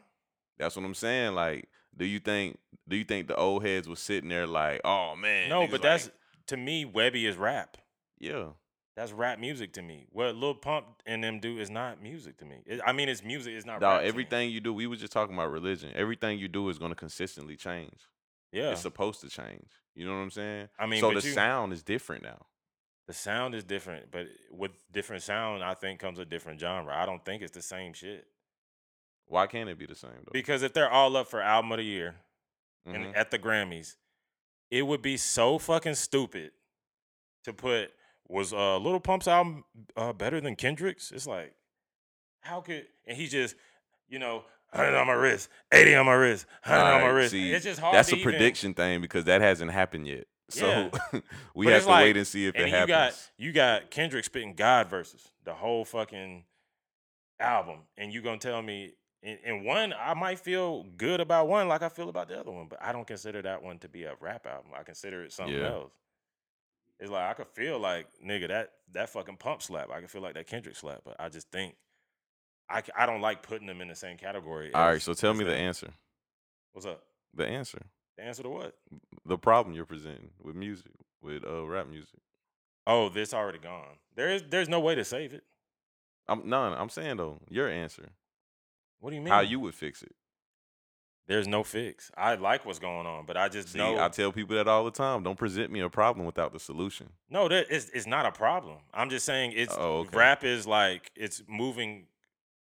that's what I'm saying. Like, do you think do you think the old heads was sitting there like, oh man? No, but that's to me, Webbie is rap. yeah. That's rap music to me. What Lil Pump and them do is not music to me. It- I mean, it's music. It's not rap. everything you do, we was just talking about religion. Everything you do is going to consistently change. Yeah. It's supposed to change. You know what I'm saying? I mean, so the you- sound is different now. the sound is different, but with different sound, I think comes a different genre. I don't think it's the same shit. Why can't it be the same though? Because if they're all up for album of the year Mhm. and at the Grammys, it would be so fucking stupid to put was uh Little Pump's album uh, better than Kendrick's? It's like, how could and he just, you know, hundred on my wrist, eighty on my wrist, hundred on my wrist. see, it's just hard. That's a even- prediction thing because that hasn't happened yet. So Yeah. we But have to like- wait and see if and it you got you got Kendrick spitting God verses the whole fucking album, and you gonna tell me in, in one I might feel good about one like I feel about the other one, but I don't consider that one to be a rap album. I consider it something Yeah. else. It's like I could feel like nigga that that fucking pump slap. I could feel like that Kendrick slap, but I just think I, I don't like putting them in the same category. All right, as- so tell me the answer. What's up? The answer. The answer to what? The problem you're presenting with music, with uh rap music. Oh, this already gone. There is there's no way to save it. I'm no, I'm saying though, your answer. What do you mean? How you would fix it. There's no fix. I like what's going on, but I just See, know I tell people that all the time. Don't present me a problem without the solution. no. That it's it's not a problem. I'm just saying it's Oh, okay. rap is like it's moving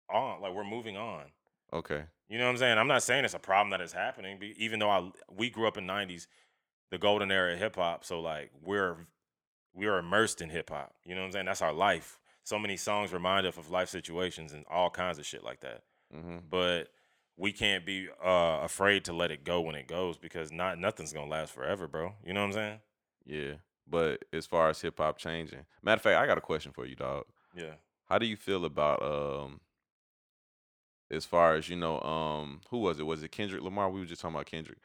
on. Like we're moving on. Okay. You know what I'm saying? I'm not saying it's a problem that is happening, even though I we grew up in '90s, the golden era of hip hop. So like we're we're immersed in hip hop. You know what I'm saying? That's our life. So many songs remind us of life situations and all kinds of shit like that. hmm But we can't be uh, afraid to let it go when it goes because not nothing's gonna last forever, bro. You know what I'm saying? Yeah. But as far as hip hop changing, matter of fact, I got a question for you, dog. Yeah. How do you feel about um as far as you know, um, who was it? Was it Kendrick Lamar? We were just talking about Kendrick.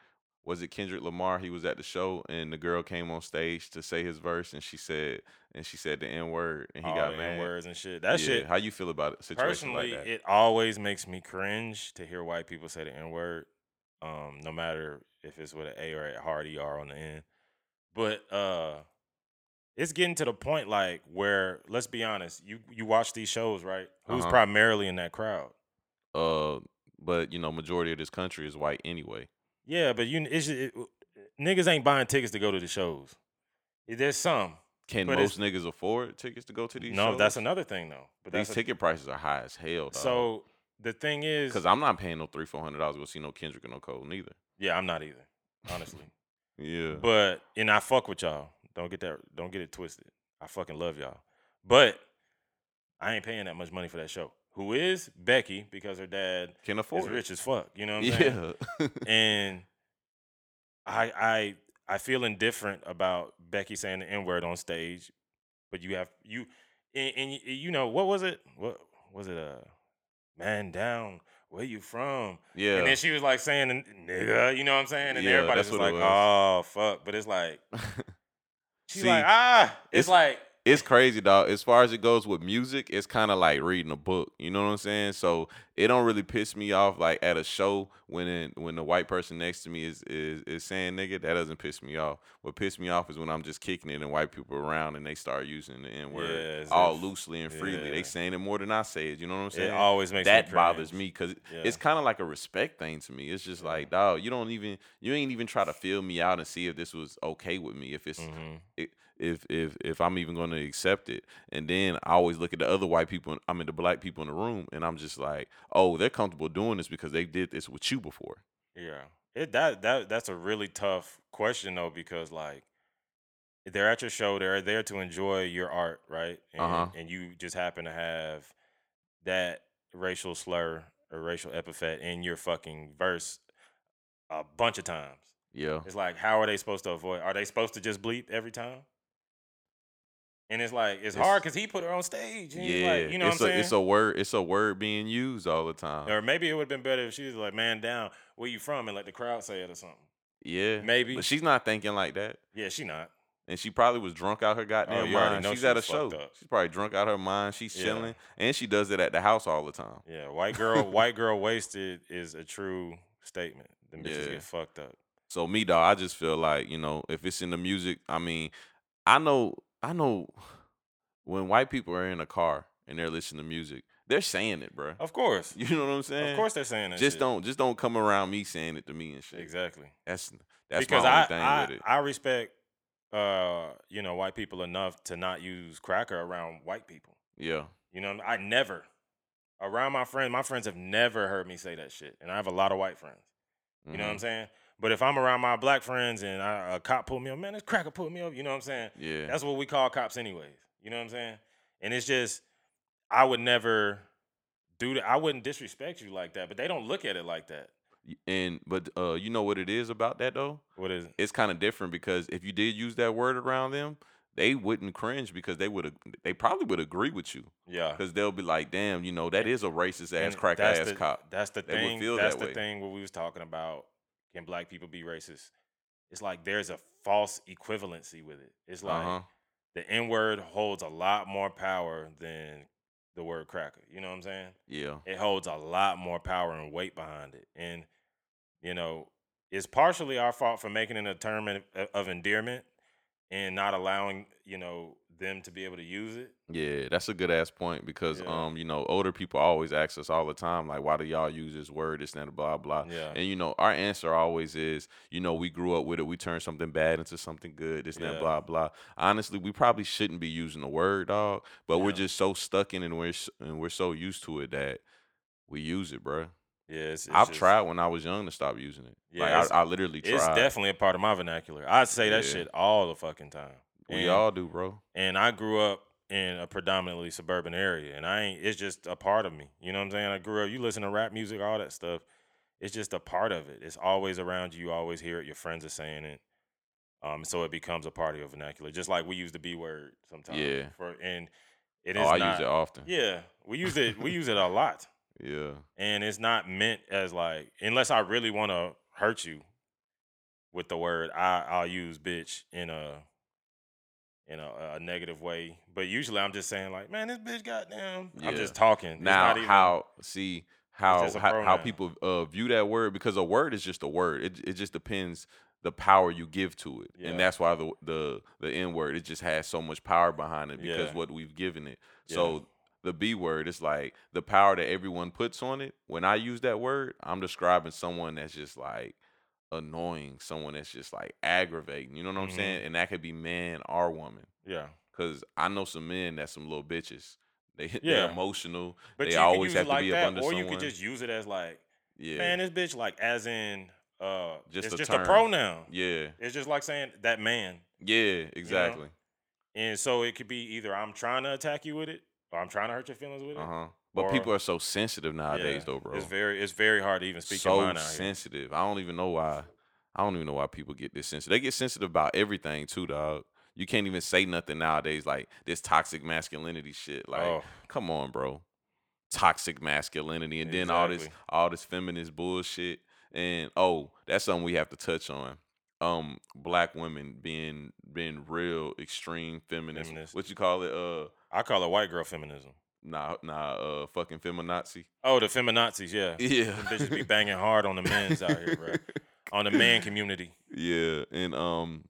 Was it Kendrick Lamar? He was at the show and the girl came on stage to say his verse and she said and she said the N word and he got the mad. words and shit. That Yeah, shit. How you feel about it? situation Personally, like that? it always makes me cringe to hear white people say the N word. Um, no matter if it's with an A or a hard ER on the end. But uh it's getting to the point like where let's be honest, you you watch these shows, right? Who's Uh-huh. primarily in that crowd? uh, but you know, majority of this country is white anyway. Yeah, but you it's it, niggas ain't buying tickets to go to the shows. There's some. Can But most niggas afford tickets to go to these shows? no, shows? that's another thing though. But These a- ticket prices are high as hell, dog. so the thing is because I'm not paying no three, four hundred dollars to go see no Kendrick or no Cole neither. Yeah, I'm not either, honestly. Yeah. But and I fuck with y'all. Don't get that. Don't get it twisted. I fucking love y'all. But I ain't paying that much money for that show. Who is Becky? Because her dad Can afford is it. rich as fuck. You know what I'm saying? Yeah. And I I I feel indifferent about Becky saying the N word on stage. But you have you and, and you know what was it? What was it? Uh, man down. Where you from? yeah. And then she was like saying, "Nigga," you know what I'm saying? And Yeah, everybody's just like, "Oh fuck!" But it's like she's See, like, "Ah," it's, it's- like, it's crazy, dog. As far as it goes with music, it's kind of like reading a book. You know what I'm saying? So it don't really piss me off like at a show when it, when the white person next to me is, is is saying nigga. That doesn't piss me off. What piss me off is when I'm just kicking it and white people around and they start using the N word Yeah, all if- loosely and freely. yeah. They saying it more than I say it. You know what I'm saying? it always makes that me bothers me because Yeah. it's kind of like a respect thing to me. It's just like, dog, you don't even you ain't even try to feel me out and see if this was okay with me. If it's Mhm. If if if I'm even going to accept it. And then I always look at the other white people, I mean the black people in the room, and I'm just like, oh, they're comfortable doing this because they did this with you before. Yeah, it that that that's a really tough question though because like they're at your show, they're there to enjoy your art, right? And, Uh-huh. and you just happen to have that racial slur or racial epithet in your fucking verse a bunch of times. Yeah, It's like, how are they supposed to avoid? Are they supposed to just bleep every time? And it's like it's, It's- hard because he put her on stage. And he's yeah. like, you know it's what I'm a saying? it's a word it's a word being used all the time. or maybe it would have been better if she was like, "Man down, where you from?" and let the crowd say it or something. yeah, Maybe. but she's not thinking like that. Yeah, she not. And she probably was drunk out her goddamn Oh, mind. She's she at a show. up. She's probably drunk out her mind. She's Yeah. chilling, and she does it at the house all the time. Yeah, white girl, white girl wasted is a true statement. Them bitches Yeah. get fucked up. So me, dog, I just feel like you know, if it's in the music, I mean, I know, I know, when white people are in a car and they're listening to music, they're saying it, bro. Of course, You know what I'm saying? of course, they're saying that. Just shit. don't, just don't come around me saying it to me and shit. exactly That's that's because my only I thing I, with it. I respect uh you know white people enough to not use cracker around white people. yeah, You know, I never around my friends. My friends have never heard me say that shit, and I have a lot of white friends. You know what I'm Mhm. saying? But if I'm around my black friends and I, a cop pull me up, man, this cracker pulled me up. You know what I'm saying? Yeah, That's what we call cops, anyways. You know what I'm saying? And it's just, I would never do that. I wouldn't disrespect you like that, but they don't look at it like that. And but uh, you know what it is about that though? What is it? It's kind of different because if you did use that word around them, they wouldn't cringe because they would they probably would agree with you Yeah. because they'll be like, damn, you know that is a racist ass crack ass the, cop. That's the They thing. That's that the way. thing what we was talking about. Can black people be racist? It's like there's a false equivalency with it. It's like Uh huh. the N word holds a lot more power than the word cracker. You know what I'm saying? Yeah. It holds a lot more power and weight behind it. And, you know, it's partially our fault for making it a term of, of endearment and not allowing, you know, them to be able to use it. Yeah, that's a good ass point because Yeah. um, you know, older people always ask us all the time, like, why do y'all use this word, this and that, blah blah. Yeah. And you know, our answer always is, you know, we grew up with it, we turned something bad into something good, this and Yeah. that, blah blah. Honestly, we probably shouldn't be using the word, dog, but we're just so stuck in it and we're and we're so used to it that we use it, bruh. Yeah. It's, it's I've just- tried when I was young to stop using it. Yeah, like I, I literally tried. It's definitely a part of my vernacular. I say that Yeah. shit all the fucking time. we all do, bro. and I grew up in a predominantly suburban area, and I ain't. It's just a part of me. You know what I'm saying? I grew up. You listen to rap music, all that stuff. It's just a part of it. It's always around you. You always hear it. Your friends are saying it. Um, so it becomes a part of your vernacular. Just like we use the B word sometimes. Yeah. For and it is. Oh, I not. use it often. Yeah, we use it. We use it a lot, Yeah. and it's not meant as like unless I really want to hurt you with the word. I I'll use bitch in a in a, a negative way. But usually I'm just saying like, man, this bitch goddamn. I'm just talking. It's now not even- how see how how, how people uh, view that word because a word is just a word it, it just depends the power you give to it Yeah. and that's why the the the n word it just has so much power behind it because Yeah. what we've given it Yeah. so the b word It's like the power that everyone puts on it when i use that word i'm describing someone that's just like annoying someone that's just like aggravating you know what i'm Mhm. saying and that could be man or woman yeah. Cause I know some men that's some little bitches. They Yeah. they're emotional. But they you always have like to be that, up under or someone. you could just use it as like, yeah, man, this bitch like as in uh, Just it's a just term. a pronoun. yeah, It's just like saying that man. yeah, exactly. And so it could be either I'm trying to attack you with it, or I'm trying to hurt your feelings with it. Uh huh. But Or- people are so sensitive nowadays, Yeah. though, bro. It's very it's very hard to even speak so your mind out here. sensitive. I don't even know why. I don't even know why people get this sensitive. They get sensitive about everything too, dog. You can't even say nothing nowadays like this toxic masculinity shit. Like, oh, come on, bro. Toxic masculinity, and then all this all this feminist bullshit. And oh, that's something we have to touch on. Um, black women being being real extreme feminists. Feminist. What you call it? Uh, I call it white girl feminism. nah, nah, uh, fucking feminazi. Oh, the feminazis, yeah. Yeah, Them bitches be banging hard on the men's out here, bro. On the man community. Yeah, and um,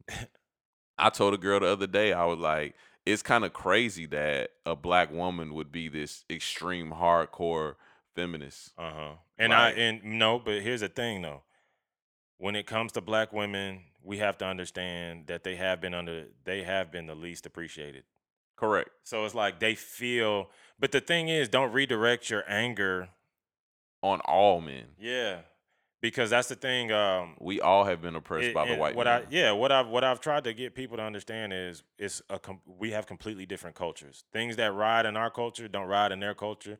I told a girl the other day, I was like, it's kind of crazy that a black woman would be this extreme hardcore feminist. Uh huh. And Like- I and no, but here's the thing though. When it comes to black women, we have to understand that they have been under they have been the least appreciated. Correct. So it's like they feel but the thing is, don't redirect your anger. On all men, Yeah. Because that's the thing. Um we all have been oppressed it- by the it- white what man. I yeah, what I've what I've tried to get people to understand is it's a com- we have completely different cultures. Things that ride in our culture don't ride in their culture.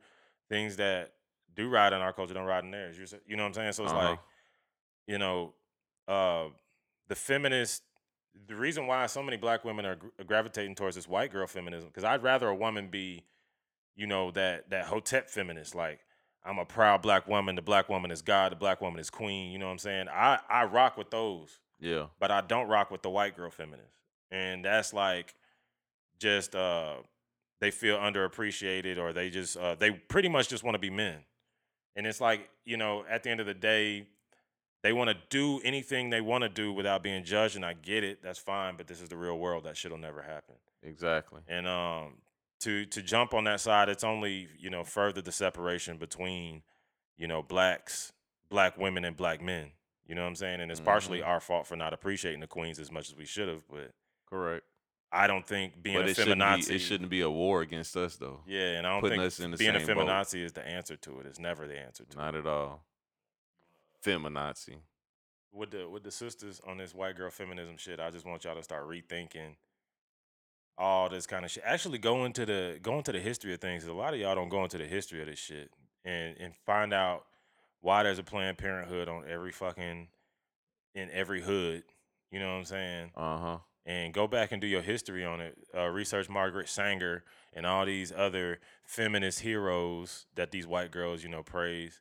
Things that do ride in our culture don't ride in theirs. You're, s- you know what I'm saying? So it's Uh-huh. like, you know, uh, the feminist. The reason why so many black women are gr- gravitating towards this white girl feminism because I'd rather a woman be, you know, that that hotep feminist. Like I'm a proud black woman. The black woman is God. The black woman is queen. You know what I'm saying? I I rock with those yeah, but I don't rock with the white girl feminists. And that's like just uh they feel underappreciated or they just uh they pretty much just want to be men. And it's like, you know, at the end of the day, they want to do anything they want to do without being judged and I get it. That's fine, but this is the real world. That shit'll never happen. exactly. And um to to jump on that side, it's only, you know, further the separation between, you know, blacks, black women and black men. You know what I'm saying? And it's partially Mhm. our fault for not appreciating the queens as much as we should have, but Correct. I don't think being but a it shouldn't feminazi be. It shouldn't be a war against us though. Yeah, and I don't putting think us in the being a same boat. feminazi is the answer to it. It's never the answer to Not it. Not at all. Feminazi. With the with the sisters on this white girl feminism shit, I just want y'all to start rethinking all this kind of shit. Actually go into the go into the history of things. A lot of y'all don't go into the history of this shit. and and find out why there's a Planned Parenthood on every fucking in every hood. You know what I'm saying? Uh huh. and go back and do your history on it. Uh, research Margaret Sanger and all these other feminist heroes that these white girls, you know, praise,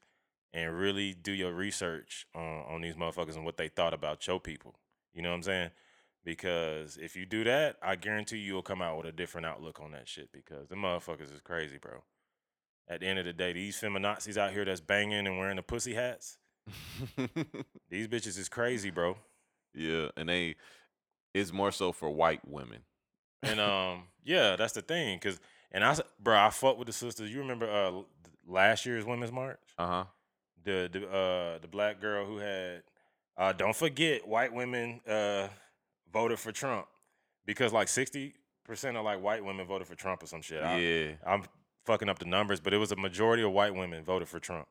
and really do your research on, on these motherfuckers and what they thought about your people. You know what I'm saying? Because if you do that, I guarantee you will come out with a different outlook on that shit. Because the motherfuckers is crazy, bro. At the end of the day, these feminazis out here that's banging and wearing the pussy hats, these bitches is crazy, bro. yeah, and they it's more so for white women. And um, yeah, that's the thing. Cause and I, bro, I fuck with the sisters. You remember uh last year's Women's March? Uh huh. The the uh the black girl who had uh don't forget white women uh voted for Trump because like sixty percent of like white women voted for Trump or some shit. I, Yeah, I'm fucking up the numbers, but it was a majority of white women voted for Trump.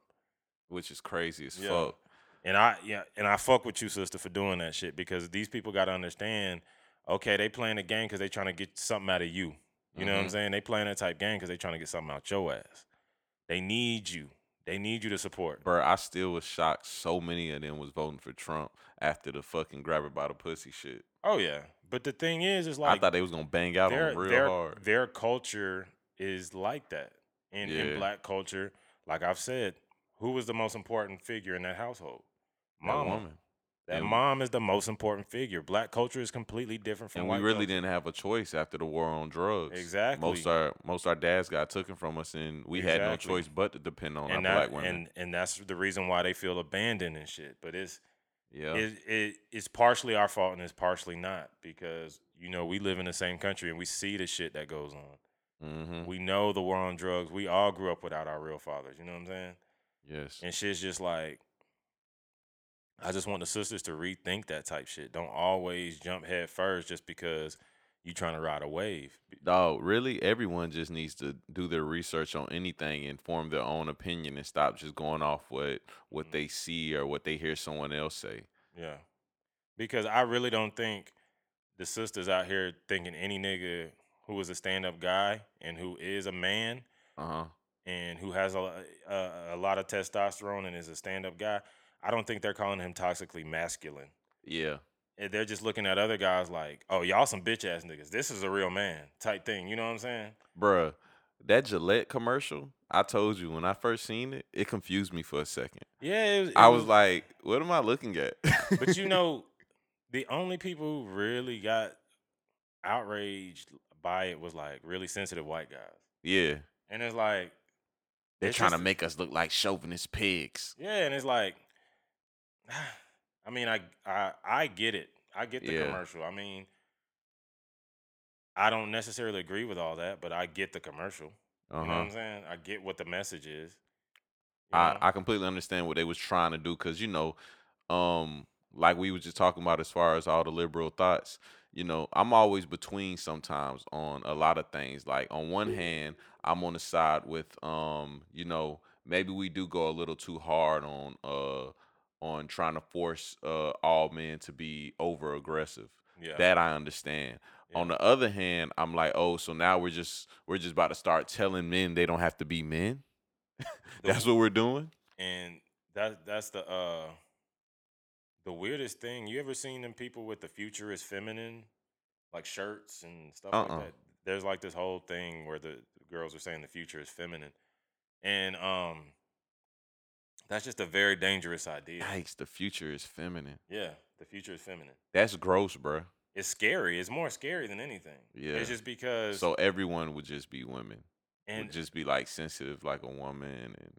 which is crazy as Yeah. fuck. And I yeah, and I fuck with you, sister, for doing that shit because these people got to understand. Okay, they playing the game because they trying to get something out of you. You know what I'm Mhm. saying? They playing that type game because they trying to get something out your ass. They need you. They need you to support. Bro, I still was shocked. So many of them was voting for Trump after the fucking grab her by the pussy shit. Oh yeah, but the thing is, is like I thought they was gonna bang out their on real their hard. their culture is like that. In in black culture, like I've said, who was the most important figure in that household? That woman. That And- mom is the most important figure. Black culture is completely different from white. And we really culture. didn't have a choice after the war on drugs. Exactly. Most our most our dads got taken from us, and we had no choice but to depend on and our that, black women. and and that's the reason why they feel abandoned and shit. But it's yeah, it, it it's partially our fault and it's partially not because you know we live in the same country and we see the shit that goes on. mm-hmm. We know the war on drugs. We all grew up without our real fathers. You know what I'm saying? yes. And shit's just like, I just want the sisters to rethink that type shit. Don't always jump head first just because you trying to ride a wave. Dog, really, everyone just needs to do their research on anything and form their own opinion and stop just going off what what Mhm. they see or what they hear someone else say. Yeah. Because I really don't think the sisters out here thinking any nigga who is a stand up guy and who is a man Uh huh. and who has a, a, a lot of testosterone and is a stand up guy, I don't think they're calling him toxically masculine. Yeah. And They're just looking at other guys like, oh, y'all some bitch ass niggas. This is a real man type thing. You know what I'm saying? Bruh, that Gillette commercial, I told you when I first seen it, it confused me for a second. Yeah. It was, it I was like, what am I looking at? but you know, the only people who really got outraged by it was like really sensitive white guys. yeah. And it's like, They're It's trying to make us look like chauvinist pigs. yeah, and it's like, I mean, I I I get it. I get the Yeah. commercial. I mean, I don't necessarily agree with all that, but I get the commercial. Uh You know what. I'm saying? I get what the message is. you I? I completely understand what they was trying to do because you know, um, like we were just talking about as far as all the liberal thoughts. You know, I'm always between sometimes on a lot of things. Like on one hand, I'm on the side with um, you know, maybe we do go a little too hard on uh on trying to force uh all men to be over aggressive. yeah. That I understand. Yeah. On the other hand, I'm like, oh, so now we're just we're just about to start telling men they don't have to be men. That's what we're doing. and that that's the uh the weirdest thing. You ever seen them people with the future is feminine, like shirts and stuff Uh-uh. like that? There's like this whole thing where the girls are saying the future is feminine, and um, that's just a very dangerous idea. Yikes, the future is feminine. Yeah, the future is feminine. That's gross, bruh. It's scary. It's more scary than anything. Yeah. it's just because So everyone would just be women. and would just be like sensitive like a woman and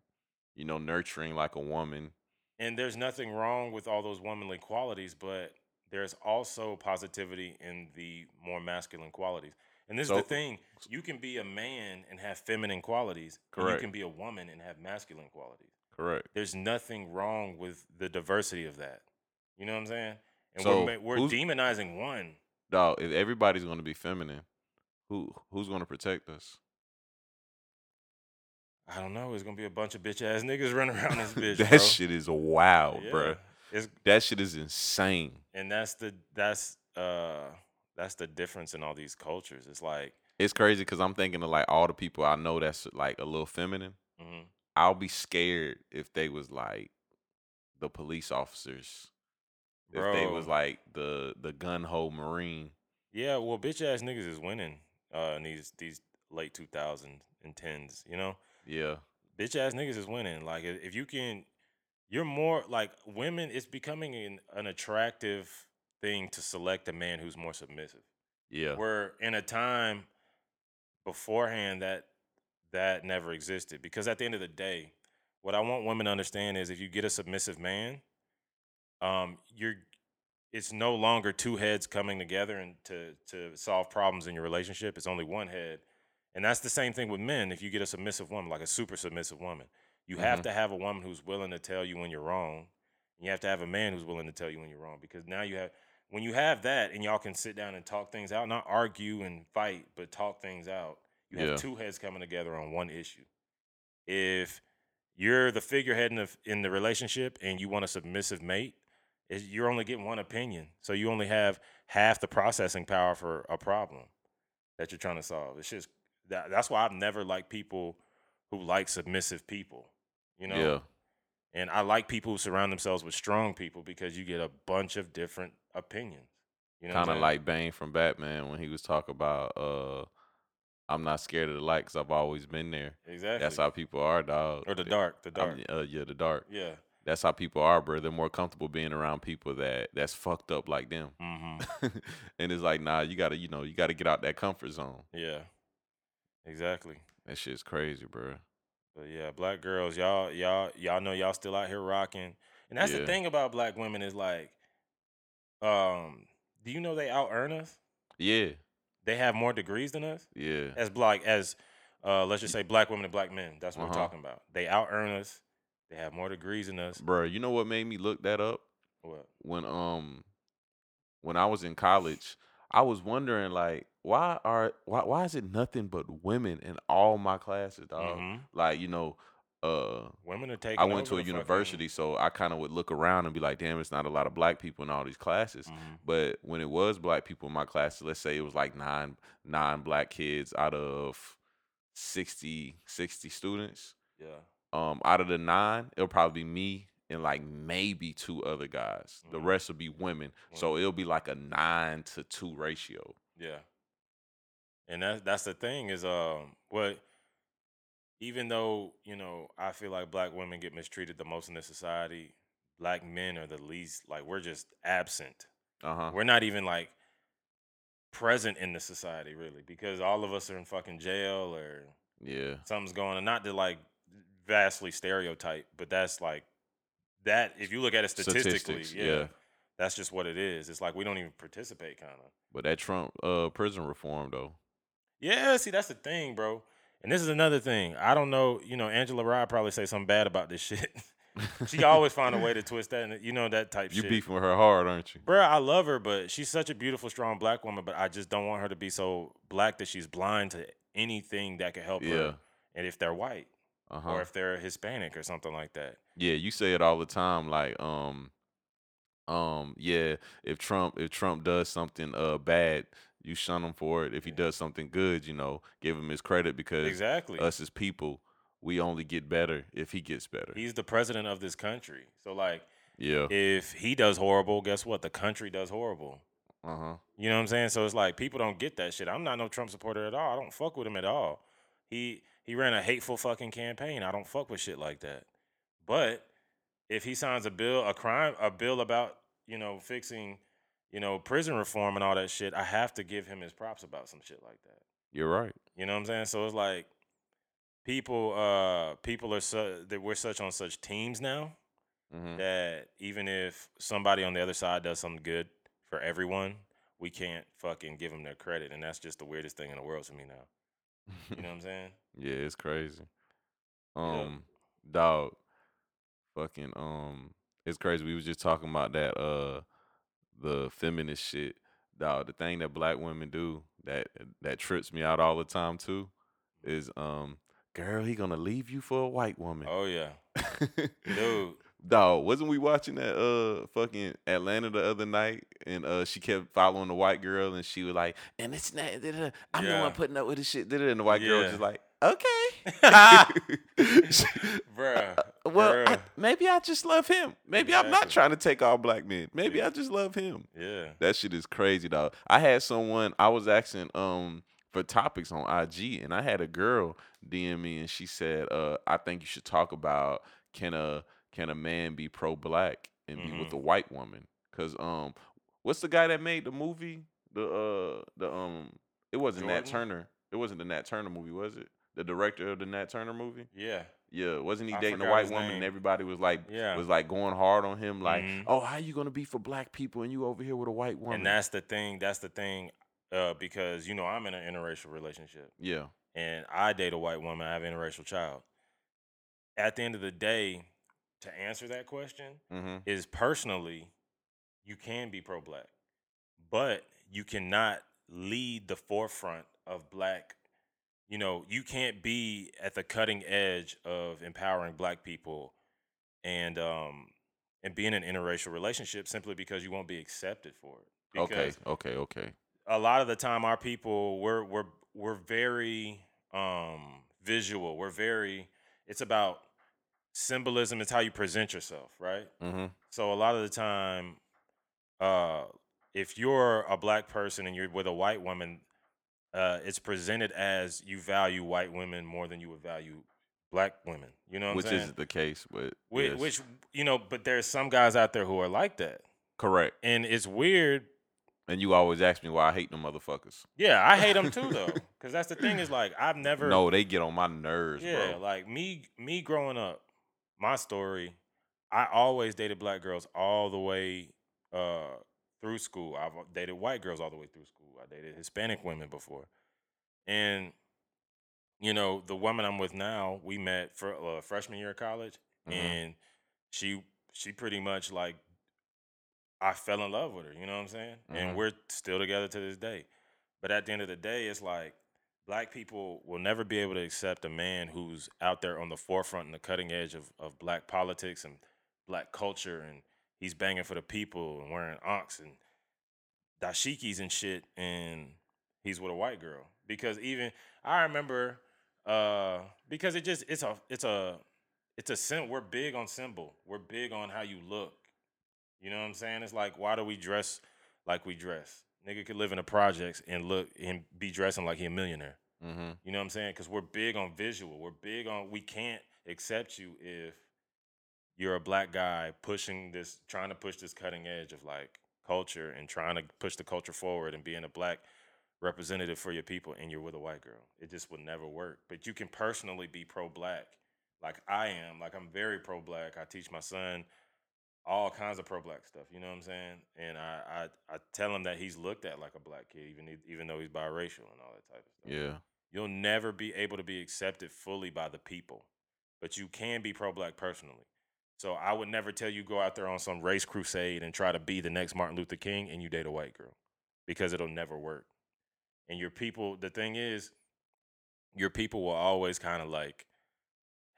you know, nurturing like a woman. And there's nothing wrong with all those womanly qualities, but there's also positivity in the more masculine qualities. And this So- is the thing: you can be a man and have feminine qualities. and Correct. you can be a woman and have masculine qualities. Correct. There's nothing wrong with the diversity of that. You know what I'm saying? And So, we're, we're demonizing one. Dog, if everybody's gonna be feminine, who who's gonna protect us? I don't know. It's gonna be a bunch of bitch ass niggas running around this bitch, that bro. shit is wild, Yeah. bruh. It's That shit is insane. and that's the that's uh that's the difference in all these cultures. It's like It's crazy because I'm thinking of like all the people I know that's like a little feminine. mhm. I'll be scared if they was like the police officers. If they was like the the gun ho marine. Yeah, well, bitch ass niggas is winning uh, in these these late 2010s. You know, Yeah. bitch ass niggas is winning. Like if if you can, you're more like women. It's becoming an, an attractive thing to select a man who's more submissive. Yeah. Where in a time beforehand that that never existed. Because at the end of the day, what I want women to understand is if you get a submissive man, um, you're it's no longer two heads coming together and to to solve problems in your relationship. It's only one head. And that's the same thing with men. If you get a submissive woman, like a super submissive woman, you have Mhm. to have a woman who's willing to tell you when you're wrong. And you have to have a man who's willing to tell you when you're wrong. Because now you have when you have that and y'all can sit down and talk things out, not argue and fight, but talk things out. You have Yeah. two heads coming together on one issue. If you're the figurehead in the in the relationship and you want a submissive mate, you're only getting one opinion. So you only have half the processing power for a problem that you're trying to solve. It's just that, that's why I've never liked people who like submissive people. You know? Yeah. And I like people who surround themselves with strong people because you get a bunch of different opinions. You know, kind of like Bane from Batman when he was talking about uh I'm not scared of the light because I've always been there. exactly. That's how people are, dog. or the dark, the dark. uh, yeah, the dark. yeah. That's how people are, bro. They're more comfortable being around people that that's fucked up like them. Mm-hmm. and it's like, nah, you gotta, you know, you gotta get out that comfort zone. Yeah. Exactly. That shit's crazy, bro. But yeah, black girls, y'all, y'all, y'all know y'all still out here rocking. And that's the thing about black women is like, um, do you know they out earn us? Yeah, They have more degrees than us yeah, as black as uh, let's just say black women and black men. That's what Uh-huh. we're talking about. They out earn us. They have more degrees than us. bro. You know what made me look that up? What? when um when I was in college, I was wondering like why are why why is it nothing but women in all my classes, dog? Mhm. Like, you know, uh Women are taking. I went to a the fucking- university, so I kind of would look around and be like, damn, it's not a lot of black people in all these classes. Mhm. But when it was black people in my classes, let's say it was like nine nine black kids out of 60, 60 students. Yeah. Um, out of the nine, it'll probably be me and like maybe two other guys. The Mhm. rest will be women. So it'll be like a nine to two ratio. Yeah. And that's that's the thing is um what even though, you know, I feel like black women get mistreated the most in this society, black men are the least like we're just absent. Uh huh. We're not even like present in the society really because all of us are in fucking jail or Yeah. something's going on. Not to like vastly stereotype, but that's like that if you look at it statistically, yeah, yeah. That's just what it is. It's like we don't even participate kind of. But that Trump uh prison reform though. Yeah, see, that's the thing, bro. And this is another thing. I don't know, you know, Angela Rye probably say something bad about this shit. she always find a way to twist that, and you know that type shit. you shit. beefing with her hard, aren't you? Bruh, I love her, but she's such a beautiful, strong black woman. But I just don't want her to be so black that she's blind to anything that could help Yeah. her. And if they're white Uh huh. or if they're Hispanic or something like that. Yeah, you say it all the time. Like, um, um, yeah, if Trump if Trump does something uh bad, you shun him for it. If he does something good, you know, give him his credit because Exactly. us as people, we only get better if he gets better. He's the president of this country. So like, yeah. if he does horrible, guess what? The country does horrible. Uh huh. You know what I'm saying? So it's like people don't get that shit. I'm not no Trump supporter at all. I don't fuck with him at all. He he ran a hateful fucking campaign. I don't fuck with shit like that. But if he signs a bill, a crime, a bill about you know fixing, you know prison reform and all that shit, I have to give him his props about some shit like that. You're right. You know what I'm saying? So it's like people uh people are so that we're such on such teams now hmm that even if somebody on the other side does something good for everyone, we can't fucking give them their credit, and that's just the weirdest thing in the world to me now. You know what I'm saying? yeah, it's crazy. Yeah. Um, dog, fucking um, it's crazy. We was just talking about that uh, the feminist shit, dog. The thing that black women do that that trips me out all the time too, is um, girl, he gonna leave you for a white woman. Oh yeah, dude. Dog, wasn't we watching that uh fucking Atlanta the other night and uh she kept following the white girl and she was like, and it's not I'm the one putting up with this shit, da, da," and the white girl was just like, okay. Bruh. well, I- maybe I just love him. Maybe I'm not trying to take all black men. Maybe Yeah. I just love him. Yeah. That shit is crazy, dog. I had someone I was asking um for topics on IG, and I had a girl DM me, and she said, "Uh, I think you should talk about can a can a man be pro black and be with Mhm. a white woman? Cause um, what's the guy that made the movie? The uh the um, it wasn't Nat Turner. It wasn't the Nat Turner movie, was it? The director of the Nat Turner movie? Yeah. Yeah, wasn't he I dating a white woman and everybody was like Yeah. was like going hard on him like, Mhm. "Oh, how you going to be for black people and you over here with a white woman?" And that's the thing. That's the thing. Uh, because you know I'm in an interracial relationship, yeah. and I date a white woman. I have an interracial child. At the end of the day, to answer that question Mhm. is personally, you can be pro-black, but you cannot lead the forefront of black. You know, you can't be at the cutting edge of empowering black people, and um, and being in an interracial relationship simply because you won't be accepted for it. Okay. Because Okay. Okay. a lot of the time our people we're we're we're very um visual we're very it's about symbolism it's how you present yourself right Mm-hmm. so a lot of the time uh if you're a black person and you're with a white woman uh it's presented as you value white women more than you would value black women you know what Which i'm saying is the case, but which, yes. which you know but there's some guys out there who are like that correct. and it's weird And you always ask me why I hate them motherfuckers. Yeah, I hate them too though, because that's the thing is like I've never. No, they get on my nerves, Yeah, bro. like me, me growing up, my story, I always dated black girls all the way uh, through school. I've dated white girls all the way through school. I dated Hispanic women before, and you know the woman I'm with now, we met for uh, freshman year of college, Mhm. and she she pretty much like I fell in love with her. You know what I'm saying? Mhm. And we're still together to this day. But at the end of the day, it's like black people will never be able to accept a man who's out there on the forefront and the cutting edge of, of black politics and black culture and he's banging for the people and wearing ox and dashikis and shit and he's with a white girl. Because even I remember uh because it just it's a it's a it's a sim we're big on symbol. We're big on how you look. You know what I'm saying? It's like why do we dress like we dress? Nigga could live in the projects and look and be dressing like he a millionaire. Mm-hmm. You know what I'm saying? Because we're big on visual. We're big on we can't accept you if you're a black guy pushing this, trying to push this cutting edge of like culture and trying to push the culture forward and being a black representative for your people and you're with a white girl. It just would never work. But you can personally be pro black, like I am. Like I'm very pro black. I teach my son all kinds of pro black stuff. You know what I'm saying? And I, I I tell him that he's looked at like a black kid, even even though he's biracial and all that type of stuff. Yeah. You'll never be able to be accepted fully by the people, but you can be pro black personally. So I would never tell you go out there on some race crusade and try to be the next Martin Luther King and you date a white girl because it'll never work. And your people, the thing is, your people will always kind of like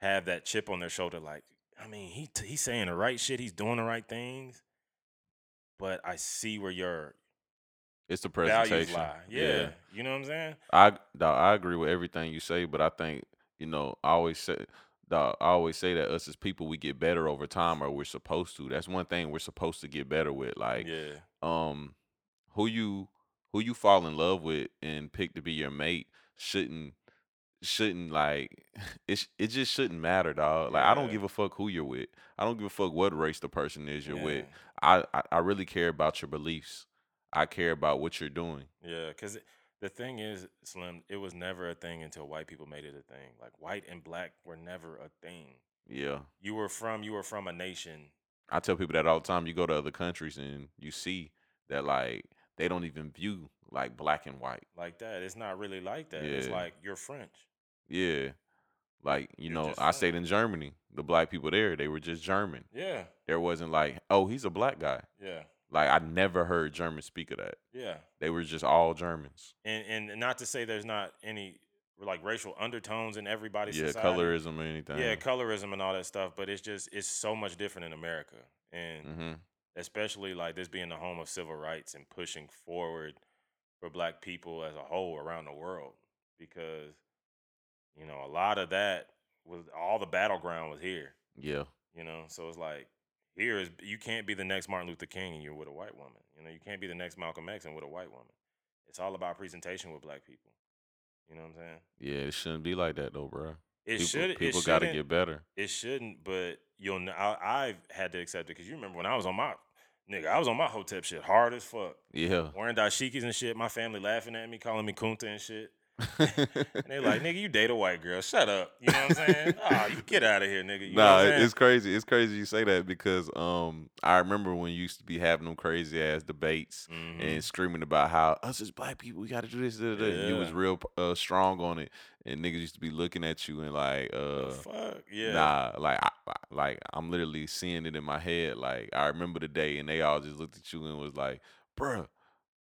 have that chip on their shoulder, like, I mean, he t- he's saying the right shit, he's doing the right things, but I see where your It's the presentation. lie. Yeah. you know what I'm saying? I I agree with everything you say, but I think you know I always say I always say that us as people we get better over time, or we're supposed to. That's one thing we're supposed to get better with. Like, yeah, um, who you who you fall in love with and pick to be your mate shouldn't shouldn't like it. It just shouldn't matter, dog. Like I don't give a fuck who you're with. I don't give a fuck what race the person is you're with. I, I I really care about your beliefs. I care about what you're doing. Yeah, because the thing is, Slim, it was never a thing until white people made it a thing. Like white and black were never a thing. Yeah. You were from you were from a nation. I tell people that all the time. You go to other countries and you see that like they don't even view like black and white. like that. It's not really like that. It's like you're French. Yeah. Like, you You're know, I French. stayed in Germany. The black people there, they were just German. Yeah, There wasn't like, oh, he's a black guy. yeah, Like I never heard Germans speak of that. yeah. They were just all Germans. And and not to say there's not any like racial undertones in everybody's yeah, society. colorism or anything. Yeah, colorism and all that stuff. But it's just it's so much different in America, and hmm especially like this being the home of civil rights and pushing forward for black people as a whole around the world because You know, a lot of that was all the battleground was here. Yeah. You know, so it's like here is you can't be the next Martin Luther King and you're with a white woman. You know, you can't be the next Malcolm X and with a white woman. It's all about presentation with black people. You know what I'm saying? Yeah, it shouldn't be like that though, bro. It People, should. people got to get better. It shouldn't, but you'll. I, I've had to accept it because you remember when I was on my nigga, I was on my hotep shit hard as fuck, Yeah. wearing dashikis and shit. My family laughing at me, calling me kunta and shit. And they like, nigga, you date a white girl. Shut up. You know what I'm saying? oh, you get out of here, nigga. You know nah, what I'm it- saying? it's crazy. It's crazy you say that because um I remember when you used to be having them crazy ass debates Mhm. and screaming about how us as black people we got to do this. Da, da, and You was real uh, strong on it, and niggas used to be looking at you and like uh. fuck? Yeah. Nah, like I- like I'm literally seeing it in my head. Like I remember the day, and they all just looked at you and was like, "Bruh,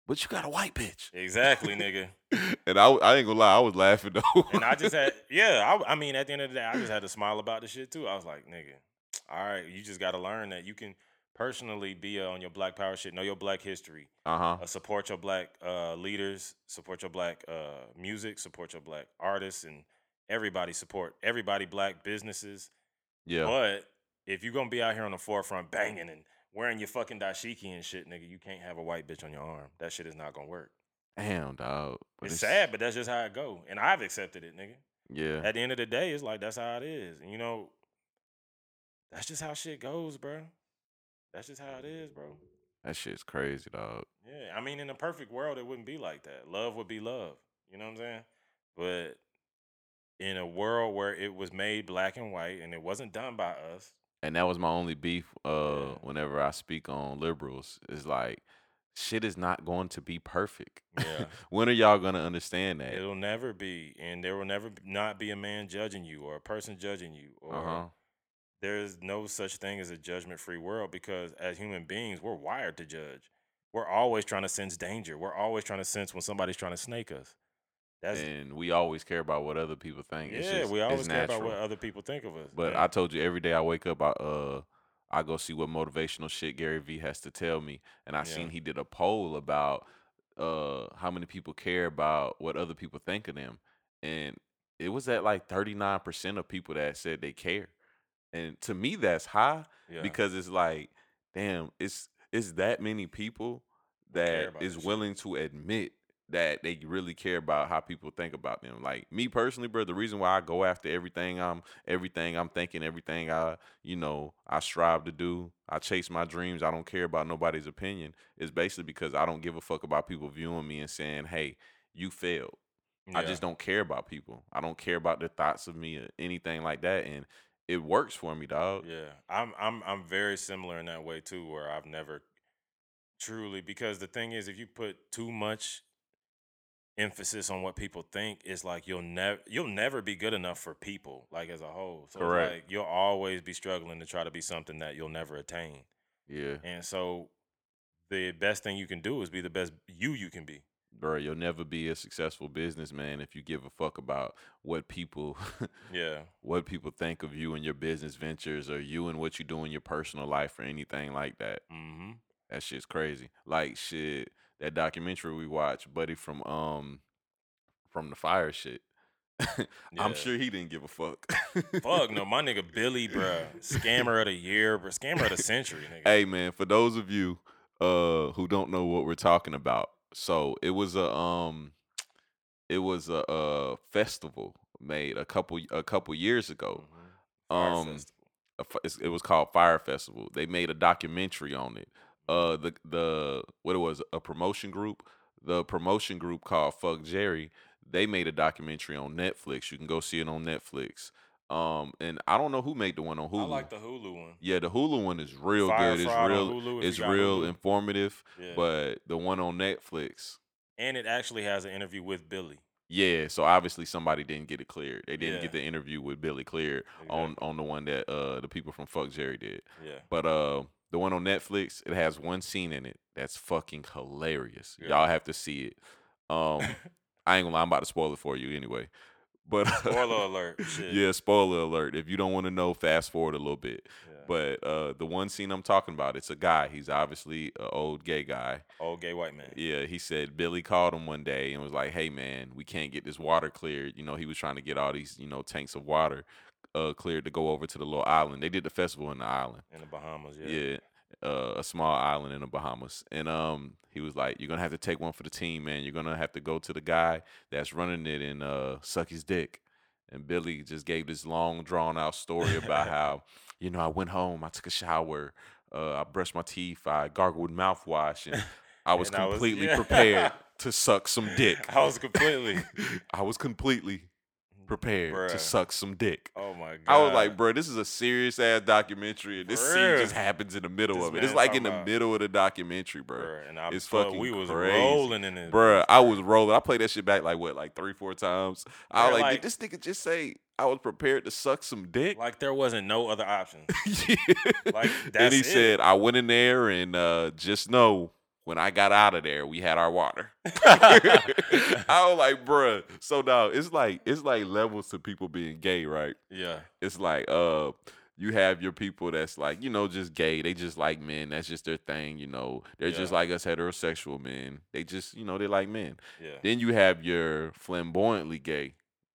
but you got a white bitch." Exactly, nigga. and I, I ain't gonna lie, I was laughing though. And I just had, yeah. I, I mean, at the end of the day, I just had to smile about the shit too. I was like, nigga, all right, you just got to learn that you can personally be uh, on your Black Power shit, know your Black history, uh huh. uh, support your Black uh, leaders, support your Black uh, music, support your Black artists, and everybody support everybody Black businesses. Yeah. But if you're gonna be out here on the forefront banging and wearing your fucking dashiki and shit, nigga, you can't have a white bitch on your arm. That shit is not gonna work. Damn, dog. But it's, sad, but that's just how it go. And I've accepted it, nigga. Yeah. At the end of the day, it's like that's how it is. And you know, that's just how shit goes, bro. That's just how it is, bro. That shit's crazy, dog. Yeah, I mean, in a perfect world, it wouldn't be like that. Love would be love. You know what I'm saying? But in a world where it was made black and white and it wasn't done by us, And that was my only beef. Uh, Yeah. whenever I speak on liberals, is like, shit is not going to be perfect. Yeah. when are y'all gonna understand that? it'll never be, and there will never not be a man judging you or a person judging you, or Uh huh. there's no such thing as a judgment-free world because as human beings, we're wired to judge. We're always trying to sense danger. We're always trying to sense when somebody's trying to snake us. That's And we always care about what other people think. Yeah. just- we always care about what other people think of us. But. I told you every day I wake up, I uh I go see what motivational shit Gary Vee has to tell me, and I Yeah. seen he did a poll about uh how many people care about what other people think of them, and it was at like thirty nine percent of people that said they care, and to me that's high yeah. because it's like, damn, it's it's that many people that is that about is this shit. willing to admit that they really care about how people think about them. Like me personally, bro, the reason why I go after everything I'm everything I'm thinking, everything I, you know, I strive to do, I chase my dreams, I don't care about nobody's opinion, is basically because I don't give a fuck about people viewing me and saying, Hey, you failed. I just don't care about people. I don't care about the thoughts of me or anything like that. And it works for me, dog. Yeah, I'm I'm I'm very similar in that way too, where I've never truly because the thing is, if you put too much emphasis on what people think, is like you'll never you'll never be good enough for people, like as a whole. So Correct. like you'll always be struggling to try to be something that you'll never attain. Yeah. And so the best thing you can do is be the best you you can be. Bro, you'll never be a successful businessman if you give a fuck about what people Yeah. what people think of you and your business ventures or you and what you do in your personal life or anything like that. Mm-hmm. That shit's crazy. Like shit, that documentary we watched, buddy from um from the Fyre shit. I'm sure he didn't give a fuck. Fuck no, my nigga Billy, bruh. Scammer of the year, bruh. Scammer of the century, nigga. hey man, for those of you uh who don't know what we're talking about, so it was a um it was a, uh festival made a couple a couple years ago. Mhm. Fyre Um a it was called Fyre Festival. They made a documentary on it. Uh, the the what it was a promotion group. The promotion group called Fuck Jerry. They made a documentary on Netflix. You can go see it on Netflix. Um, and I don't know who made the one on Hulu. I like the Hulu one. yeah, the Hulu one is real Fire good. It's real. Hulu, if you It's real Hulu. informative. Yeah. But the one on Netflix, and it actually has an interview with Billy. yeah. So obviously somebody didn't get it cleared. They didn't Yeah. get the interview with Billy cleared on on the one that uh the people from Fuck Jerry did. Yeah. But uh, the one on Netflix, it has one scene in it that's fucking hilarious. Yeah. Y'all have to see it. Um, I ain't gonna lie, I'm about to spoil it for you anyway. But Spoiler alert. Shit. yeah, spoiler alert. If you don't want to know, fast forward a little bit. Yeah. But uh, the one scene I'm talking about, it's a guy. He's obviously an old gay guy. Old gay white man. Yeah, he said Billy called him one day and was like, "Hey man, we can't get this water cleared." You know, he was trying to get all these you know tanks of water uh, cleared to go over to the little island. They did the festival in the island. In the Bahamas, yeah. Yeah. Uh, a small island in the Bahamas, and um, he was like, "You're gonna have to take one for the team, man. You're gonna have to go to the guy that's running it and uh, suck his dick." And Billy just gave this long, drawn out story about how, you know, I went home, I took a shower, uh, I brushed my teeth, I gargled with mouthwash, and I was And I was- completely yeah. prepared to suck some dick. I was completely. I was completely prepared Bruh. to suck some dick. Oh my god. I was like, bro, this is a serious ass documentary, and this For scene just happens in the middle This of it. It's like in the about- middle of the documentary, bro. Bruh, and I It's fuck, fucking we was crazy. rolling in it. Bruh, I was rolling. I played that shit back like what, like three, four times. I was Bruh, like, like- did this nigga just say I was prepared to suck some dick? Like there wasn't no other option. yeah. Like and he it. said, I went in there and uh, just know when I got out of there, we had our water. I was like, bruh. So now it's like it's like levels to people being gay, right? yeah. It's like uh you have your people that's like, you know, just gay. They just like men. That's just their thing, you know. They're just like us heterosexual men. They just, you know, they like men. Yeah. Then you have your flamboyantly gay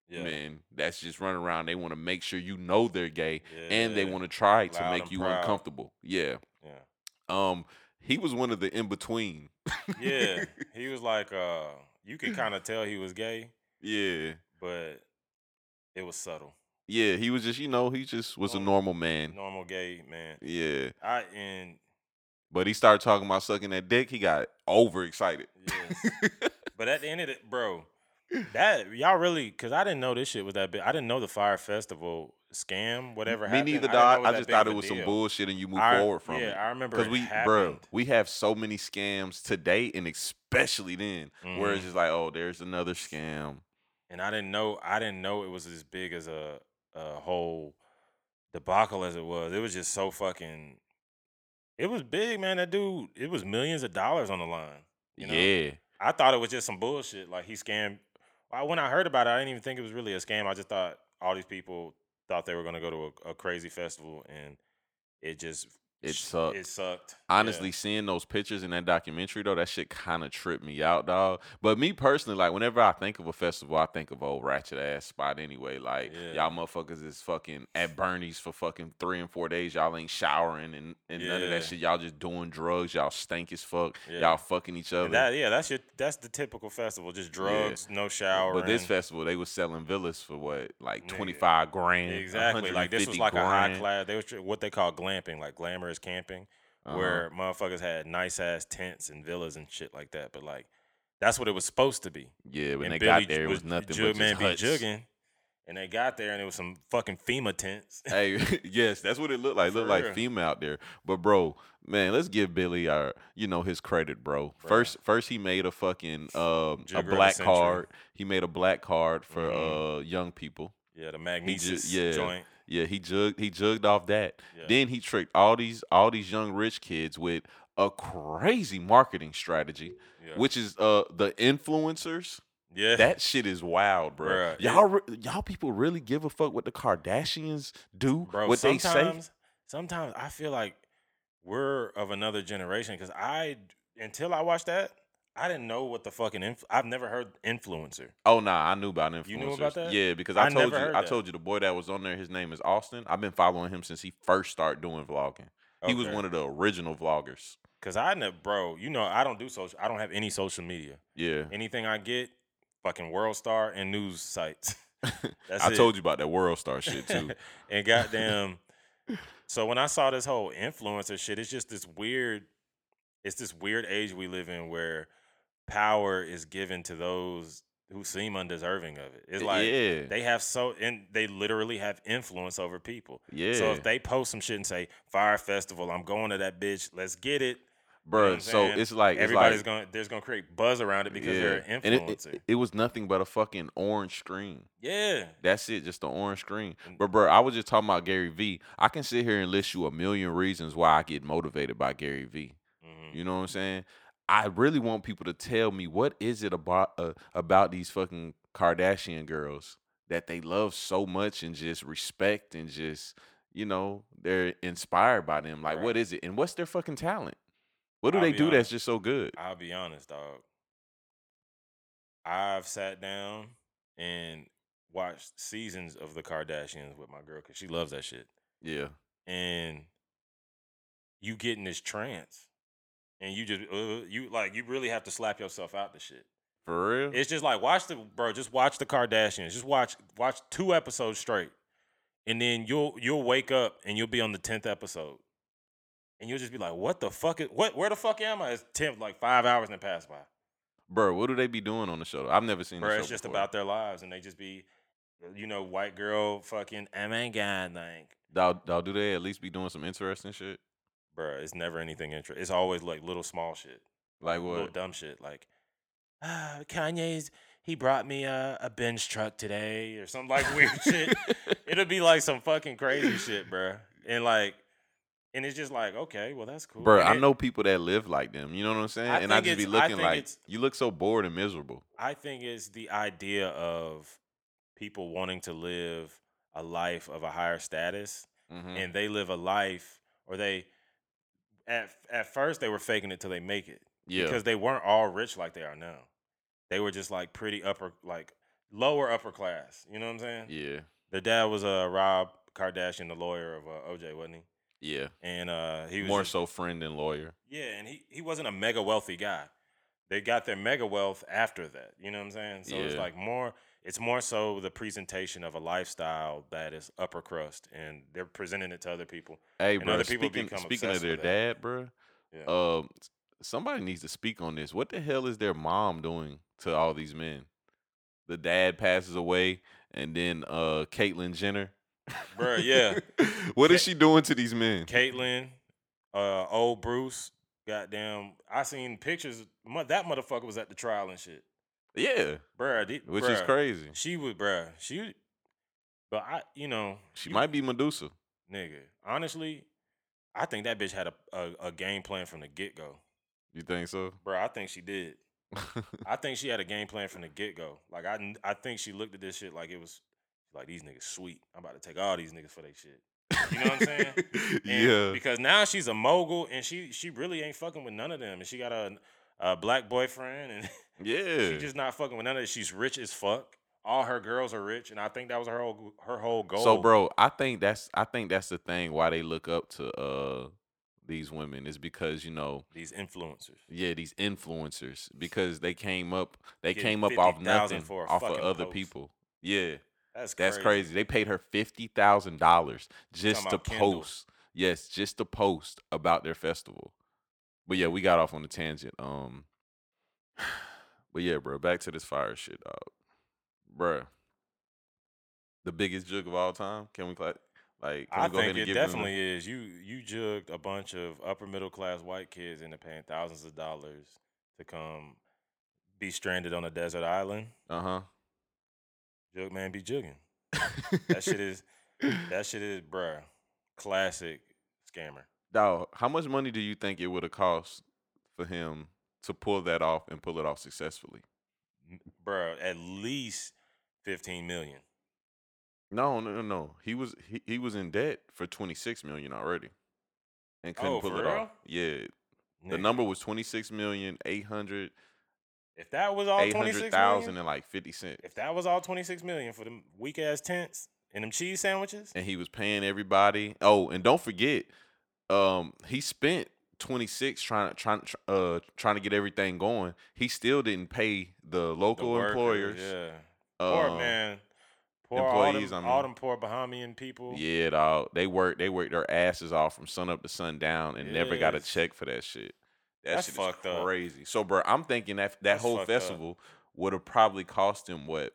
Yeah. men that's just running around. They want to make sure you know they're gay and they want to try to Loud make you proud. uncomfortable. Yeah. Yeah. Um he was one of the in between. Yeah. He was like, uh, you could kind of tell he was gay, yeah. but it was subtle. Yeah, he was just, you know, he just was a Normal. normal man. Normal gay man. Yeah. I and But he started talking about sucking that dick. He got overexcited. yes. but at the end of it, bro, that y'all really because I didn't know this shit was that big. I didn't know the Fyre Festival scam, whatever Me happened. neither, I, dog. know I just thought it was some bullshit and you move I- forward from yeah, it. Yeah, I remember Because we, happened. bro, we have so many scams today, and especially then, where Mhm. it's just like, oh, there's another scam. and I didn't know I didn't know it was as big as a a whole debacle as it was. It was just so fucking. It was big, man. That dude, it was millions of dollars on the line. You know? Yeah, I thought it was just some bullshit. Like he scammed. I- When I heard about it, I didn't even think it was really a scam. I just thought all these people thought they were gonna go to a, a crazy festival, and it just It sucked. It sucked. Yeah. honestly, seeing those pictures in that documentary though, that shit kind of tripped me out, dog. But me personally, like, whenever I think of a festival, I think of old ratchet ass spot anyway. Like, Yeah. y'all motherfuckers is fucking at Bernie's for fucking three and four days. Y'all ain't showering and, and none of that shit. Y'all just doing drugs. Y'all stink as fuck. Yeah. Y'all fucking each other. That yeah, that's your that's the typical festival. Just drugs, no shower. But this festival, they was selling villas for what, like twenty five grand, Exactly. Like this was 150 like a high class. They was what they call glamping, like glamorous camping, Uh-huh. where motherfuckers had nice ass tents and villas and shit like that. But like, that's what it was supposed to be. Yeah, when and they Billy got there, it was nothing jug but man just be jugging, and they got there and it was some fucking FEMA tents. Hey, yes, that's what it looked like. It looked like FEMA out there. But bro, man, let's give Billy our, you know, his credit, bro. Bruh. First, first he made a fucking um a Jigger of the black card. He made a black card for Mhm. uh young people. yeah, the Magnises yeah. joint. Yeah, he jugged he jugged off that. Yeah. Then he tricked all these all these young rich kids with a crazy marketing strategy, Yeah. which is uh the influencers. yeah. That shit is wild, bro. Bruh, y'all, re- y'all people really give a fuck what the Kardashians do, Bro, what they say. sometimes, sometimes I feel like we're of another generation because I until I watched that, I didn't know what the fucking inf- I've never heard influencer. Oh nah, I knew about influencers. You knew about that? Yeah, because I, I told you, I that. told you the boy that was on there. His name is Austin. I've been following him since he first started doing vlogging. He was one of the original vloggers. Cause I know, bro. You know, I don't do social. I don't have any social media. Yeah, Anything I get, fucking World Star and news sites. That's I it. told you about that World Star shit too. and goddamn. so when I saw this whole influencer shit, it's just this weird. It's this weird age we live in where power is given to those who seem undeserving of it. It's like yeah, they have so and they literally have influence over people. yeah, So if they post some shit and say Fyre Festival, I'm going to that bitch, let's get it. bro. what I'm so it's like it's Everybody's like, going there's gonna create buzz around it because they're an And it- influencer. it, it was nothing but a fucking orange screen. yeah. That's it, just the orange screen. And- But bro, I was just talking about Gary Vee. I can sit here and list you a million reasons why I get motivated by Gary Vee. Mhm. You know what I'm saying? I really want people to tell me what is it about uh, about these fucking Kardashian girls that they love so much and just respect and just you know they're inspired by them. Like, Right. what is it? And what's their fucking talent? What do I'll they do that's just so good? I'll be honest, dog. I've sat down and watched seasons of the Kardashians with my girl because she loves that shit. Yeah, And you get in this trance, and you just uh, you like you really have to slap yourself out the shit. for real. It's just like watch the bro. Just watch the Kardashians. Just watch watch two episodes straight, and then you'll you'll wake up and you'll be on the tenth episode, and you'll just be like, "What the fuck? Is, what? Where the fuck am I?" It's ten like five hours and pass by. Bro, what do they be doing on the show? I've never seen. Bro, it's just before. about their lives, and they just be, you know, white girl fucking. Oh my god, like, dog, do they at least be doing some interesting shit? Bro, it's never anything interesting. It's always like little small shit. Like little what? dumb shit like ah, Kanye's he brought me a, a Benz truck today or some like weird shit. It'll be like some fucking crazy shit, bruh. And like and it's just like, okay, well that's cool. Bro, And I it- know people that live like them. You know what I'm saying? I and I just be looking like you look so bored and miserable. I think it's the idea of people wanting to live a life of a higher status Mhm. and they live a life or they at at first they were faking it till they make it. yeah, because they weren't all rich like they are now. They were just like pretty upper, like lower upper class. You know what I'm saying? yeah, Their dad was uh, Rob Kardashian, the lawyer of uh, OJ, wasn't he? yeah. And uh, he was More just- so friend than lawyer. yeah, and he he wasn't a mega wealthy guy. They got their mega wealth after that. You know what I'm saying? So it's like more. It's more so the presentation of a lifestyle that is upper crust, and they're presenting it to other people. Hey, And bro. other people Speaking become speaking of their dad, bro. Yeah. Um, somebody needs to speak on this. What the hell is their mom doing to all these men? The dad passes away, and then uh, Caitlyn Jenner. Bruh, yeah. what is she doing to these men? Caitlyn, uh, old Bruce, goddamn. I seen pictures. That motherfucker was at the trial and shit, Yeah, bruh. which is crazy. She was, bruh. She, but I, you know, She you- might be Medusa. nigga. Honestly, I think that bitch had a, a, a game plan from the get go, You think so? bruh. I think she did. I think she had a game plan from the get go. Like I, I think she looked at this shit like it was like these niggas sweet. I'm about to take all these niggas for their shit. You know what I'm saying? And yeah. Because now she's a mogul and she she really ain't fucking with none of them. And she got a, a black boyfriend and Yeah. She's just not fucking with none of it. She's rich as fuck. All her girls are rich, and I think that was her whole her whole goal. So, bro, I think that's I think that's the thing why they look up to uh these women is because you know these influencers. yeah these influencers because they came up they Getting came up off nothing off of other post. people. Yeah, That's that's crazy. crazy. They paid her fifty thousand dollars just to about Kendall. post. Yes, just to post about their festival. But yeah, we got off on a tangent. Um, but yeah, bro, back to this Fyre shit, dog. Bruh. The biggest jug of all time. Can we cla- like? Can I we go ahead think and it give them the- definitely is. You you jugged a bunch of upper middle class white kids into paying thousands of dollars to come be stranded on a desert island. Uh huh. Jug man be jugging. That shit is that shit is bruh. Classic scammer. Dog, how much money do you think it would have cost for him to pull that off and pull it off successfully? Bro, at least fifteen million. No, no, no, no. He was he, he was in debt for twenty six million already, and couldn't Oh, pull it real? off. Yeah, the number was twenty six million eight hundred If that was all eight hundred thousand million, and like fifty cent, if that was all twenty six million for them weak ass tents and them cheese sandwiches, and he was paying everybody. Oh, and don't forget, um, he spent twenty six trying to trying tr- uh trying to get everything going. He still didn't pay the the local workers, employers. yeah, poor um, man, poor all employees, them, I all them poor Bahamian people. Yeah, dog. They work. They work their asses off from sun up to sundown, and never got a check for that shit. That That's shit fucked is up. crazy. So, bro, I'm thinking that that That's whole festival would have probably cost him what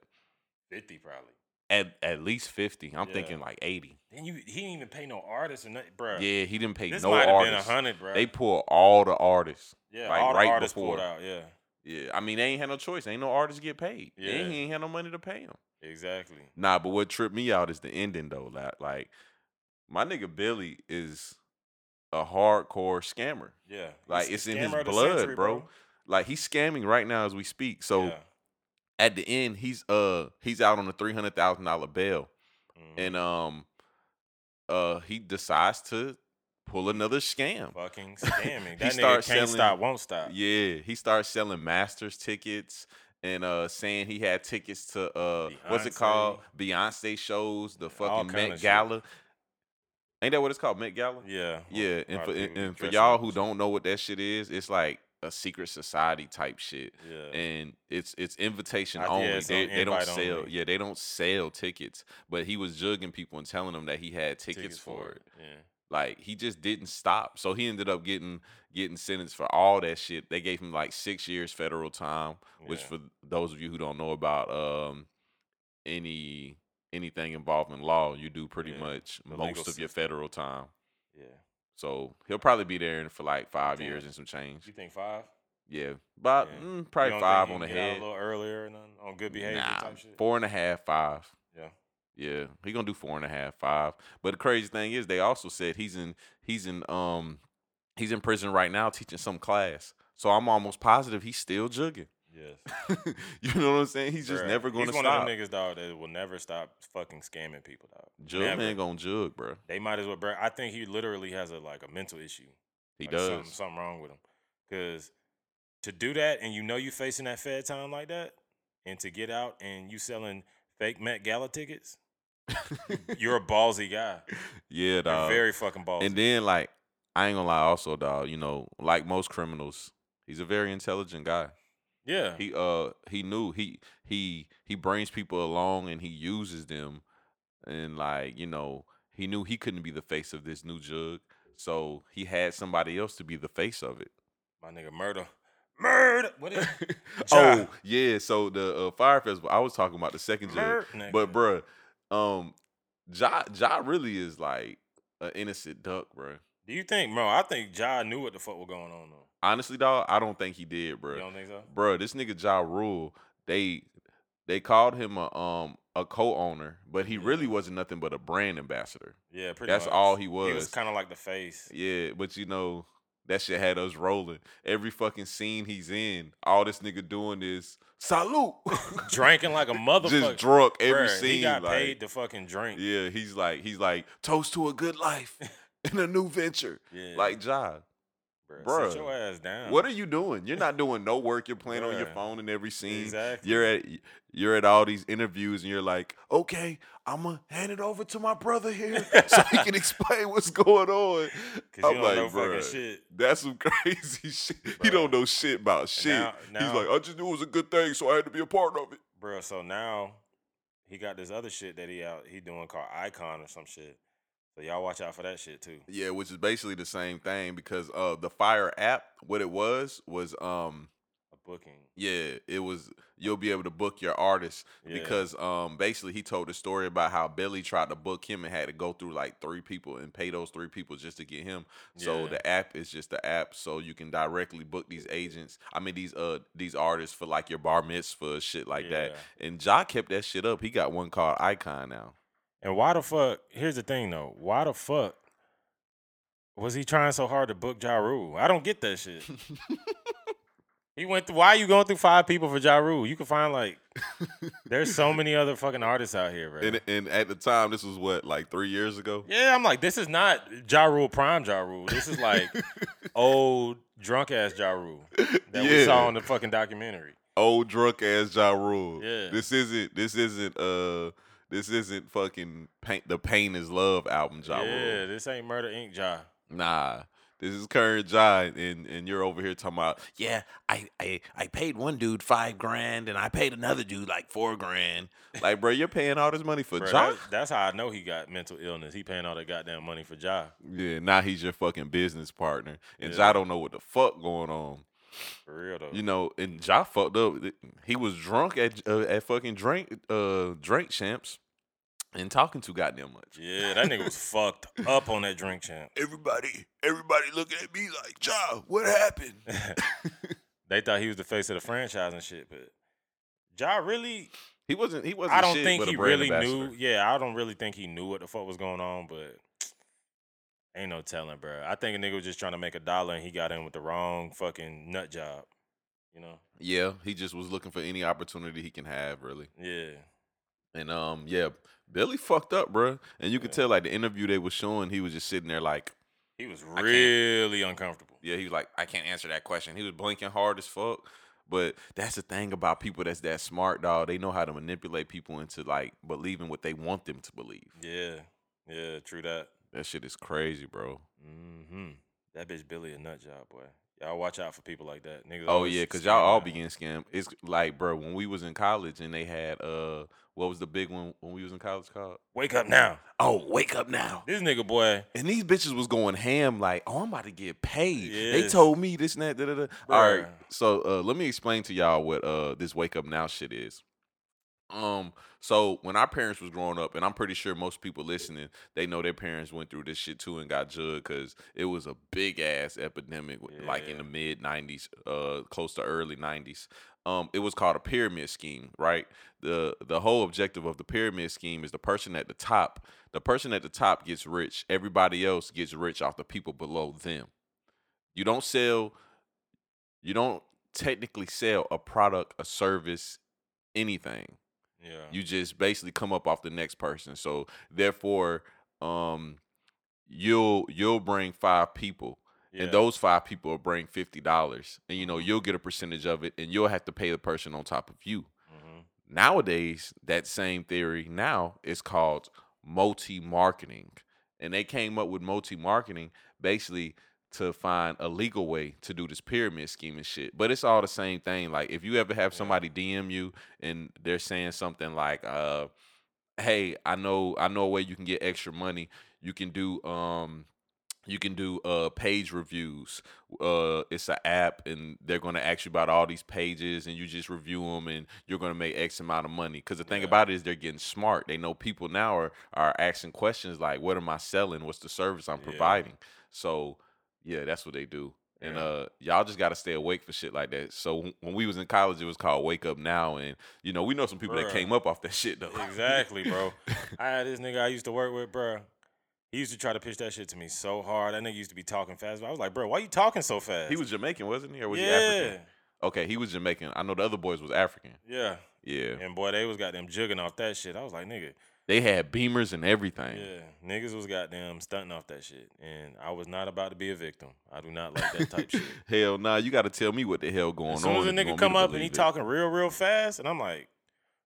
fifty probably. At at least fifty. I'm Yeah. thinking like eighty. And you he didn't even pay no artists or nothing, bro. Yeah, he didn't pay this no might have been a hundred, bro. They pull all the artists. yeah, like, all the right artists before. pulled out. Yeah, Yeah, I mean they ain't had no choice. Ain't no artists get paid. Yeah, Yeah. he ain't had no money to pay them. exactly. Nah, but what tripped me out is the ending though. Like, like my nigga Billy is a hardcore scammer. Yeah, Like, it's in his the blood, century, bro. Like he's scamming right now as we speak. So yeah. At the end, he's uh he's out on a three hundred thousand dollar bail, Mhm. and um uh he decides to pull another scam. fucking scamming. He That nigga starts can't selling- stop, won't stop. Yeah, he starts selling Masters tickets and uh saying he had tickets to uh what's it called Beyonce shows, the fucking Met shit. Gala. Ain't that what it's called, Met Gala? Yeah. Yeah, and for and, and for y'all who don't know what that shit is, it's like a secret society type shit. Yeah. And it's it's invitation I- yeah, only. it's they, they don't sell. only. Yeah, they don't sell tickets. But he was jugging people and telling them that he had tickets, for it. Yeah. Like he just didn't stop. So he ended up getting getting sentenced for all that shit. They gave him like six years federal time, which Yeah. for those of you who don't know about um any anything involving law, you do pretty Yeah, much the most of your federal time. Yeah. So he'll probably be there for like five years and some change. You think five? Yeah, about Yeah. mm, probably five on the can get out head. A little earlier and on, on good behavior Nah, type shit. four and a half, five. Yeah. Yeah, he gonna do four and a half, five. But the crazy thing is, they also said he's in he's in um he's in prison right now teaching some class. So I'm almost positive he's still jugging. Yes. you know what I'm saying? He's just Bruh, never gonna stop. He's one stop. of them niggas, dog, that will never stop fucking scamming people, dog. Jug Never. man gonna jug, bro. They might as well, bro. I think he literally has a like a mental issue. He Like, does. something, something wrong with him. Because to do that and you know you're facing that Fed time like that, and to get out and you selling fake Met Gala tickets, you're a ballsy guy. yeah, You're dog. very fucking ballsy. and then like I ain't gonna lie, also, dog. You know, like most criminals, he's a very intelligent guy. Yeah, he uh he knew he he he brings people along and he uses them and like you know he knew he couldn't be the face of this new jug so he had somebody else to be the face of it. My nigga murder, murder. What is oh yeah so the uh, Fyre festival i was talking about the second jug murder? but bruh um ja ja really is like an innocent duck bruh do you think, bro? I think Ja knew what the fuck was going on though. honestly dog i don't think he did bro. You don't think so? bro, this nigga Ja Rule, they they called him a um a co-owner, but he really wasn't nothing but a brand ambassador. Yeah, pretty. Much. That's much. all he was. He was. was kind of like the face. Yeah, but you know that shit had us rolling. Every fucking scene he's in, all this nigga doing is salute, drinking like a motherfucker. just drunk every Bruh, scene. He got like, paid to fucking drink. yeah, he's like he's like toast to a good life and a new venture, Yeah, like bruh, bruh, sit your ass down. What are you doing? You're not doing no work. You're playing on your phone in every scene. exactly? you're at you're at all these interviews and you're like, okay, I'm gonna hand it over to my brother here so he can explain what's going on. I'm like, bruh, shit. That's some crazy shit. He don't know shit about shit. now- He's now- like, I just knew it was a good thing, so I had to be a part of it. Bro, so now he got this other shit that he out he doing called ICONN or some shit. So y'all watch out for that shit too. Yeah, which is basically the same thing because uh the Fyre app, what it was was um A booking. Yeah, it was. You'll be able to book your artist Yeah. because um basically he told the story about how Billy tried to book him and had to go through like three people and pay those three people just to get him. So Yeah. the app is just the app, so you can directly book these agents. I mean these uh these artists for like your bar mitzvah shit like that. And Ja kept that shit up. He got one called ICONN now. And why the fuck? Here's the thing though. Why the fuck was he trying so hard to book Ja Rule? I don't get that shit. he went through. Why are you going through five people for Ja Rule? You can find like there's so many other fucking artists out here, bro. And and at the time this was what like three years ago. yeah, I'm like, this is not Ja Rule prime Ja Rule. This is like old drunk ass Ja Rule that we saw in the fucking documentary. old drunk ass Ja Rule. Yeah. This isn't this isn't uh this isn't fucking paint the pain is love album Ja yeah, Rule. this ain't Murder Inc. Ja. Nah. This is current Ja and, and you're over here talking about, yeah, I, I I paid one dude five grand and I paid another dude like four grand. Like, bro, you're paying all this money for Bruh, Ja? that- that's how I know he got mental illness. He paying all that goddamn money for Ja. Yeah, now he's your fucking business partner. And Yeah. Ja don't know what the fuck going on. For real though. You know, and Ja fucked up. He was drunk at uh, at fucking drink uh drink champs and talking too goddamn much. Yeah, that nigga was fucked up on that drink champ. Everybody, everybody looking at me like, Ja, what happened? they thought he was the face of the franchise and shit, but Ja really, he wasn't. He wasn't. I don't think he really ambassador. knew. Yeah, I don't really think he knew what the fuck was going on, but ain't no telling, bro. I think a nigga was just trying to make a dollar and he got in with the wrong fucking nut job. You know? Yeah, he just was looking for any opportunity he can have, really. Yeah. And um, yeah, Billy fucked up, bro. And you could Yeah. tell like the interview they was showing, he was just sitting there like, He was really uncomfortable. yeah, he was like, I can't answer that question. He was blinking hard as fuck. But that's the thing about people that's that smart, dog. They know how to manipulate people into like believing what they want them to believe. Yeah. Yeah, true that. That shit is crazy, bro. Mm-hmm. That bitch Billy a nut job, boy. Y'all watch out for people like that. Niggas Oh yeah, cause y'all all begin scam. It's like, bro, when we was in college and they had uh, what was the big one when we was in college called? Wake up now. Oh, wake up now. This nigga boy. And these bitches was going ham like, oh, I'm about to get paid. They told me this and that. Da, da, da. All right, so uh, let me explain to y'all what uh this wake up now shit is. Um, so when our parents was growing up, and I'm pretty sure most people listening, they know their parents went through this shit too and got jugged because it was a big ass epidemic, w- like in the mid '90s, uh, close to early '90s. Um, it was called a pyramid scheme, right? the The whole objective of the pyramid scheme is the person at the top. The person at the top gets rich. Everybody else gets rich off the people below them. You don't sell. You don't technically sell a product, a service, anything Yeah. you just basically come up off the next person so therefore um you'll you'll bring five people yeah. and those five people will bring fifty dollars and you know you'll get a percentage of it and you'll have to pay the person on top of you Mhm. nowadays that same theory now is called multi-marketing and they came up with multi-marketing basically to find a legal way to do this pyramid scheme and shit. But it's all the same thing. Like if you ever have somebody dm you and they're saying something like uh hey i know i know a way you can get extra money. You can do um you can do uh page reviews. Uh it's an app and they're going to ask you about all these pages and you just review them and you're going to make x amount of money. Because the thing Yeah. about it is they're getting smart. They know people now are are asking questions like what am i selling? What's the service i'm Yeah. providing? So yeah that's what they do and uh y'all just got to stay awake for shit like that so when we was in college it was called wake up now and you know we know some people that came up off that shit though Exactly, bro. I had this nigga I used to work with, bro. He used to try to pitch that shit to me so hard. That nigga used to be talking fast. But I was like, bro, why you talking so fast? he was jamaican wasn't he or was yeah, he african okay he was jamaican i know the other boys was african yeah. yeah And boy, they was got them jugging off that shit. I was like, nigga, They had beamers and everything. yeah, niggas was goddamn stunting off that shit, and I was not about to be a victim. I do not like that type shit. hell nah, you got to tell me what the hell going on. As soon on. as a nigga come up and he it. talking real, real fast, and I'm like,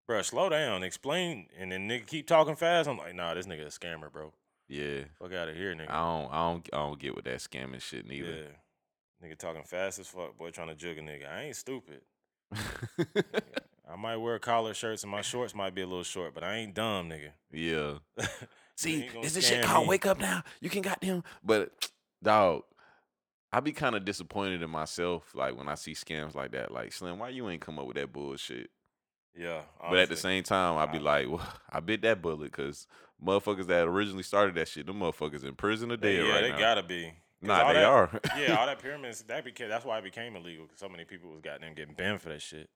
bro, slow down, explain, and then nigga keep talking fast. I'm like, nah, this nigga a scammer, bro. yeah, Fuck out of here, nigga. I don't, I don't, I don't get with that scamming shit neither. Yeah. Nigga talking fast as fuck, boy, trying to jug a nigga. I ain't stupid. I might wear collar shirts and my shorts might be a little short, but I ain't dumb, nigga. yeah. See, is this shit called. Wake Up Now? You can goddamn, but dog, I be kind of disappointed in myself, like when I see scams like that. Like Slim, why you ain't come up with that bullshit? Yeah. But at the same time, I be like, well, I bit that bullet because motherfuckers that originally started that shit, them motherfuckers in prison dead yeah, right they now. gotta be. nah, they that- are. yeah, all that pyramids, that became that's why it became illegal because so many people was goddamn getting banned for that shit.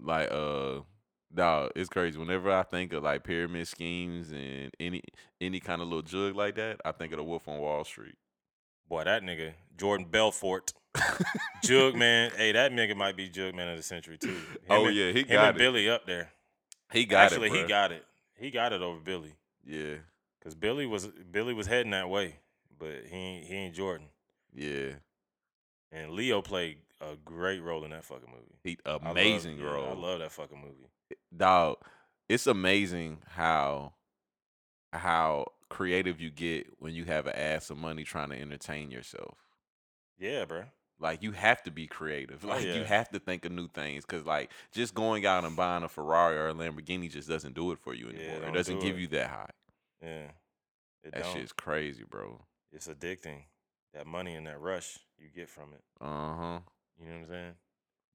Like uh dog it's crazy whenever i think of like pyramid schemes and any any kind of little jug like that i think of the wolf on wall street Boy, that nigga, Jordan Belfort, Jug Man. Hey, that nigga might be Jug Man of the century too. Him oh and- yeah he got it Billy up there. he got it. Actually, it he got it. He got it over Billy yeah because Billy was Billy was heading that way, but he he ain't Jordan. yeah And Leo played a great role in that fucking movie. he I love- amazing yeah, role I love that fucking movie. dog it's amazing how how creative you get when you have an ass of money trying to entertain yourself Yeah, bro. like you have to be creative Oh, like you have to think of new things because like just going out and buying a ferrari or a lamborghini just doesn't do it for you Yeah, anymore it doesn't do give it. you that high Yeah. It that don't. shit's crazy bro It's addicting. That money and that rush you get from it. uh-huh You know what I'm saying?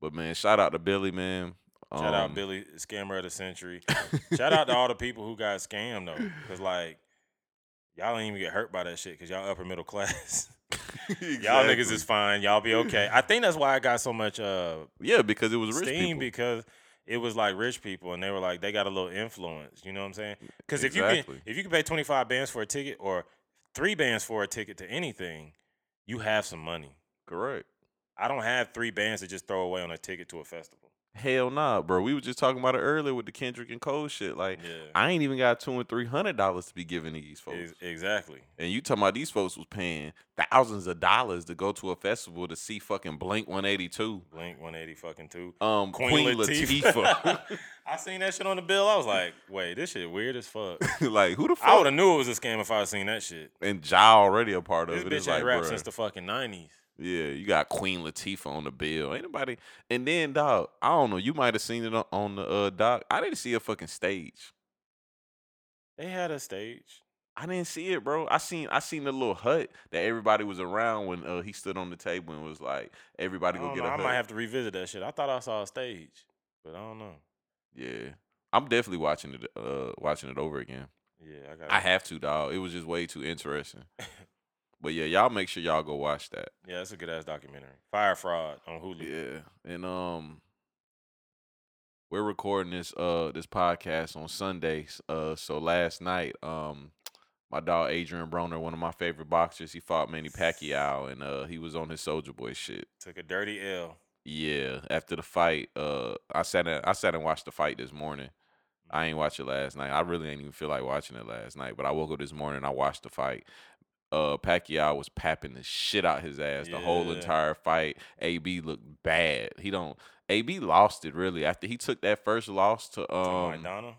but man shout out to billy man Shout out Um, Billy, scammer of the century. Shout out to all the people who got scammed though, because like y'all ain't even get hurt by that shit, cause y'all upper middle class. Y'all niggas is fine. Y'all be okay. I think that's why I got so much uh yeah because it was rich steam people because it was like rich people and they were like they got a little influence. You know what I'm saying? Because if you can if you can pay 25 bands for a ticket or three bands for a ticket to anything, you have some money. correct I don't have three bands to just throw away on a ticket to a festival. Hell nah, bro. We were just talking about it earlier with the Kendrick and Cole shit. Like, Yeah, I ain't even got two and three hundred dollars to be giving these folks. Exactly. And you talking about these folks was paying thousands of dollars to go to a festival to see fucking Blink 182. Blink 180 fucking two. Um, Queen, Latifah. I seen that shit on the bill. I was like, wait, this shit weird as fuck. like who the fuck? I would have knew it was a scam if I had seen that shit. And Ja already a part of This it. bitch It's ain't like, rap since the fucking 90s. Yeah, you got Queen Latifah on the bill. Ain't nobody. And then, dog, I don't know. You might have seen it on, on the uh, doc. I didn't see a fucking stage. They had a stage. I didn't see it, bro. I seen I seen the little hut that everybody was around when uh, he stood on the table and was like, "Everybody go get know, a I hut." might have to revisit that shit. I thought I saw a stage, but I don't know. yeah, I'm definitely watching it. Uh, watching it over again. Yeah, I got. I have to, dog. It was just way too interesting. but yeah, y'all make sure y'all go watch that. Yeah, it's a good ass documentary. Fyre Fraud on Hulu. Yeah, and um, we're recording this uh this podcast on Sundays. Uh, so last night, um, my dog Adrien Broner, one of my favorite boxers, he fought Manny Pacquiao, and uh, he was on his Soldier Boy shit. Took a dirty L. Yeah, after the fight, uh, I sat in, I sat and watched the fight this morning. I ain't watch it last night. I really ain't even feel like watching it last night. But I woke up this morning, and I watched the fight. Uh, Pacquiao was papping the shit out his ass the whole entire fight. AB looked bad. He don't. AB lost it really after he took that first loss to Um. Maidana.